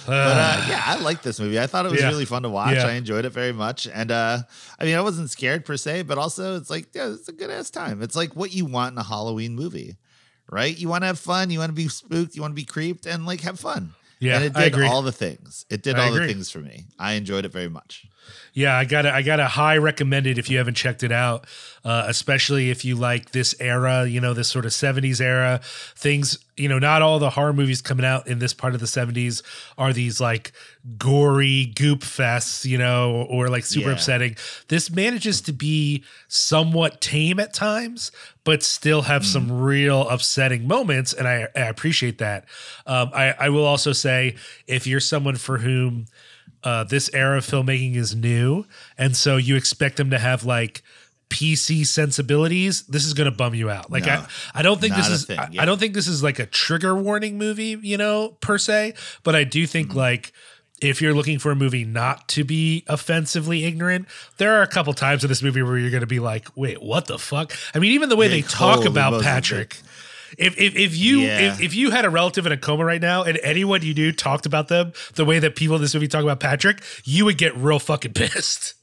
But uh, yeah, I like this movie. I thought it was Yeah. really fun to watch. Yeah. I enjoyed it very much. And uh, I mean, I wasn't scared per se, but also it's like, yeah, it's a good ass time. It's like what you want in a Halloween movie, right? You want to have fun, you want to be spooked, you want to be creeped, and like have fun. Yeah, and it I did agree. all the things. It did I all the things for me. I enjoyed it very much. Yeah, I got I got to high recommend it if you haven't checked it out, uh, especially if you like this era, you know, this sort of 70s era things, you know, not all the horror movies coming out in this part of the 70s are these like gory goop fests, you know, or like super Yeah. upsetting. This manages to be somewhat tame at times, but still have some real upsetting moments. And I, I appreciate that. Um, I, I will also say if you're someone for whom uh, this era of filmmaking is new, and so you expect them to have like PC sensibilities. This is going to bum you out. Like No, I, I don't think this is. thing, I, yeah. I don't think this is like a trigger warning movie, you know, per se. But I do Mm-hmm. think like if you're looking for a movie not to be offensively ignorant, there are a couple times in this movie where you're going to be like, "Wait, what the fuck?" I mean, even the way they talk about Patrick. If, if, if you Yeah. if, if you had a relative in a coma right now and anyone you knew talked about them the way that people in this movie talk about Patrick, you would get real fucking pissed.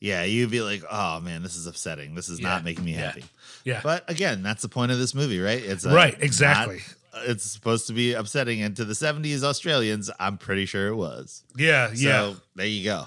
Yeah, you'd be like, oh man, this is upsetting. This is not making me yeah, happy. Yeah. But again, that's the point of this movie, right? It's uh, Right, not- exactly. it's supposed to be upsetting, and to the '70s Australians, I'm pretty sure it was. yeah, yeah. There you go.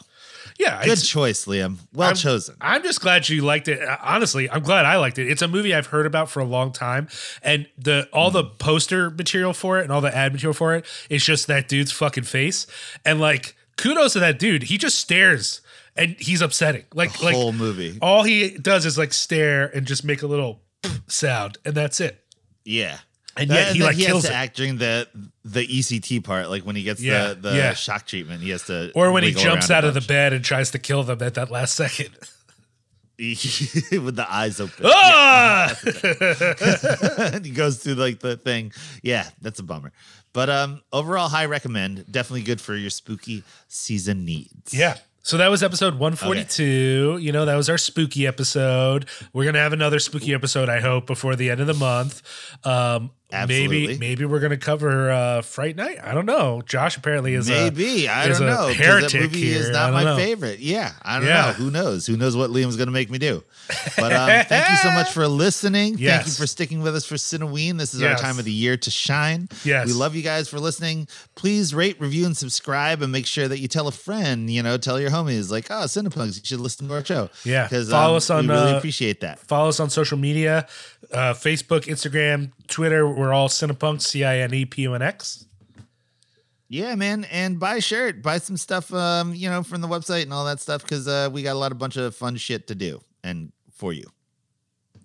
Yeah. Good choice, Liam. Well I'm- chosen. I'm just glad you liked it. Uh, Honestly, I'm glad I liked it. It's a movie I've heard about for a long time, and the all the poster material for it and all the ad material for it is just that dude's fucking face. And like, kudos to that dude. He just stares, and he's upsetting. Like, like Whole movie. all he does is like stare and just make a little sound, and that's it. Yeah. And yet he, like, he kills has to it. act during the the ECT part, like when he gets Yeah, the the yeah. shock treatment, he has to Or when he wiggle jumps around out a of the bunch. bed and tries to kill them at that last second. with the eyes open. Ah! he goes through like the thing. Yeah, that's a bummer. But um overall high recommend. Definitely good for your spooky season needs. yeah. So that was episode 142. You know, that was our spooky episode. We're gonna have another spooky episode, I hope, before the end of the month. Um Absolutely. maybe maybe we're gonna cover uh Fright Night. I don't know. Josh apparently is a- Maybe. I is don't a know. that movie here. is not my know. favorite. Yeah. I don't Yeah. know. Who knows? Who knows what Liam's gonna make me do? But um, thank you so much for listening. Thank you for sticking with us for Cineween. This is Yes. our time of the year to shine. Yes. We love you guys for listening. Please rate, review, and subscribe and make sure that you tell a friend, you know, tell your homies like, oh, Cinepunx, you should listen to our show. Yeah. Because Follow us on, we really uh, appreciate that. Follow us on social media uh, Facebook, Instagram, Twitter. We're all Cinepunx, C I N E P U N X. Yeah, man, and buy a shirt, buy some stuff, um, you know, from the website and all that stuff because uh, we got a lot of bunch of fun shit to do and for you.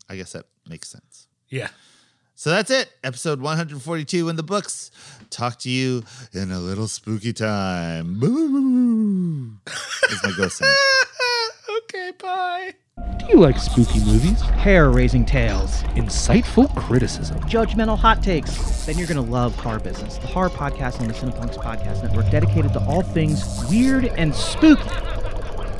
I guess that makes sense. Yeah. So that's it, episode 142 in the books. Talk to you in a little spooky time. Boo! Is my ghost. okay, bye. Do you like spooky movies? hair raising tales, Insightful criticism? judgmental hot takes, then you're going to love Horror Business, the horror podcast on the Cinepunx Podcast Network dedicated to all things weird and spooky.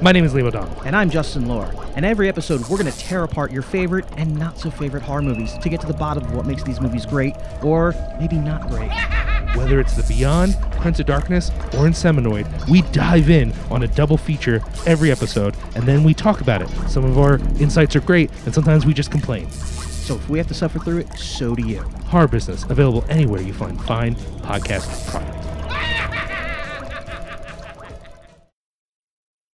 My name is Leo Don. And I'm Justin Lohr. And every episode, we're going to tear apart your favorite and not so favorite horror movies to get to the bottom of what makes these movies great or maybe not great. Whether it's The Beyond, Prince of Darkness, or Inseminoid, we dive in on a double feature every episode, and then we talk about it. Some of our insights are great, and sometimes we just complain. So if we have to suffer through it, so do you. Horror Business, available anywhere you find fine podcast product.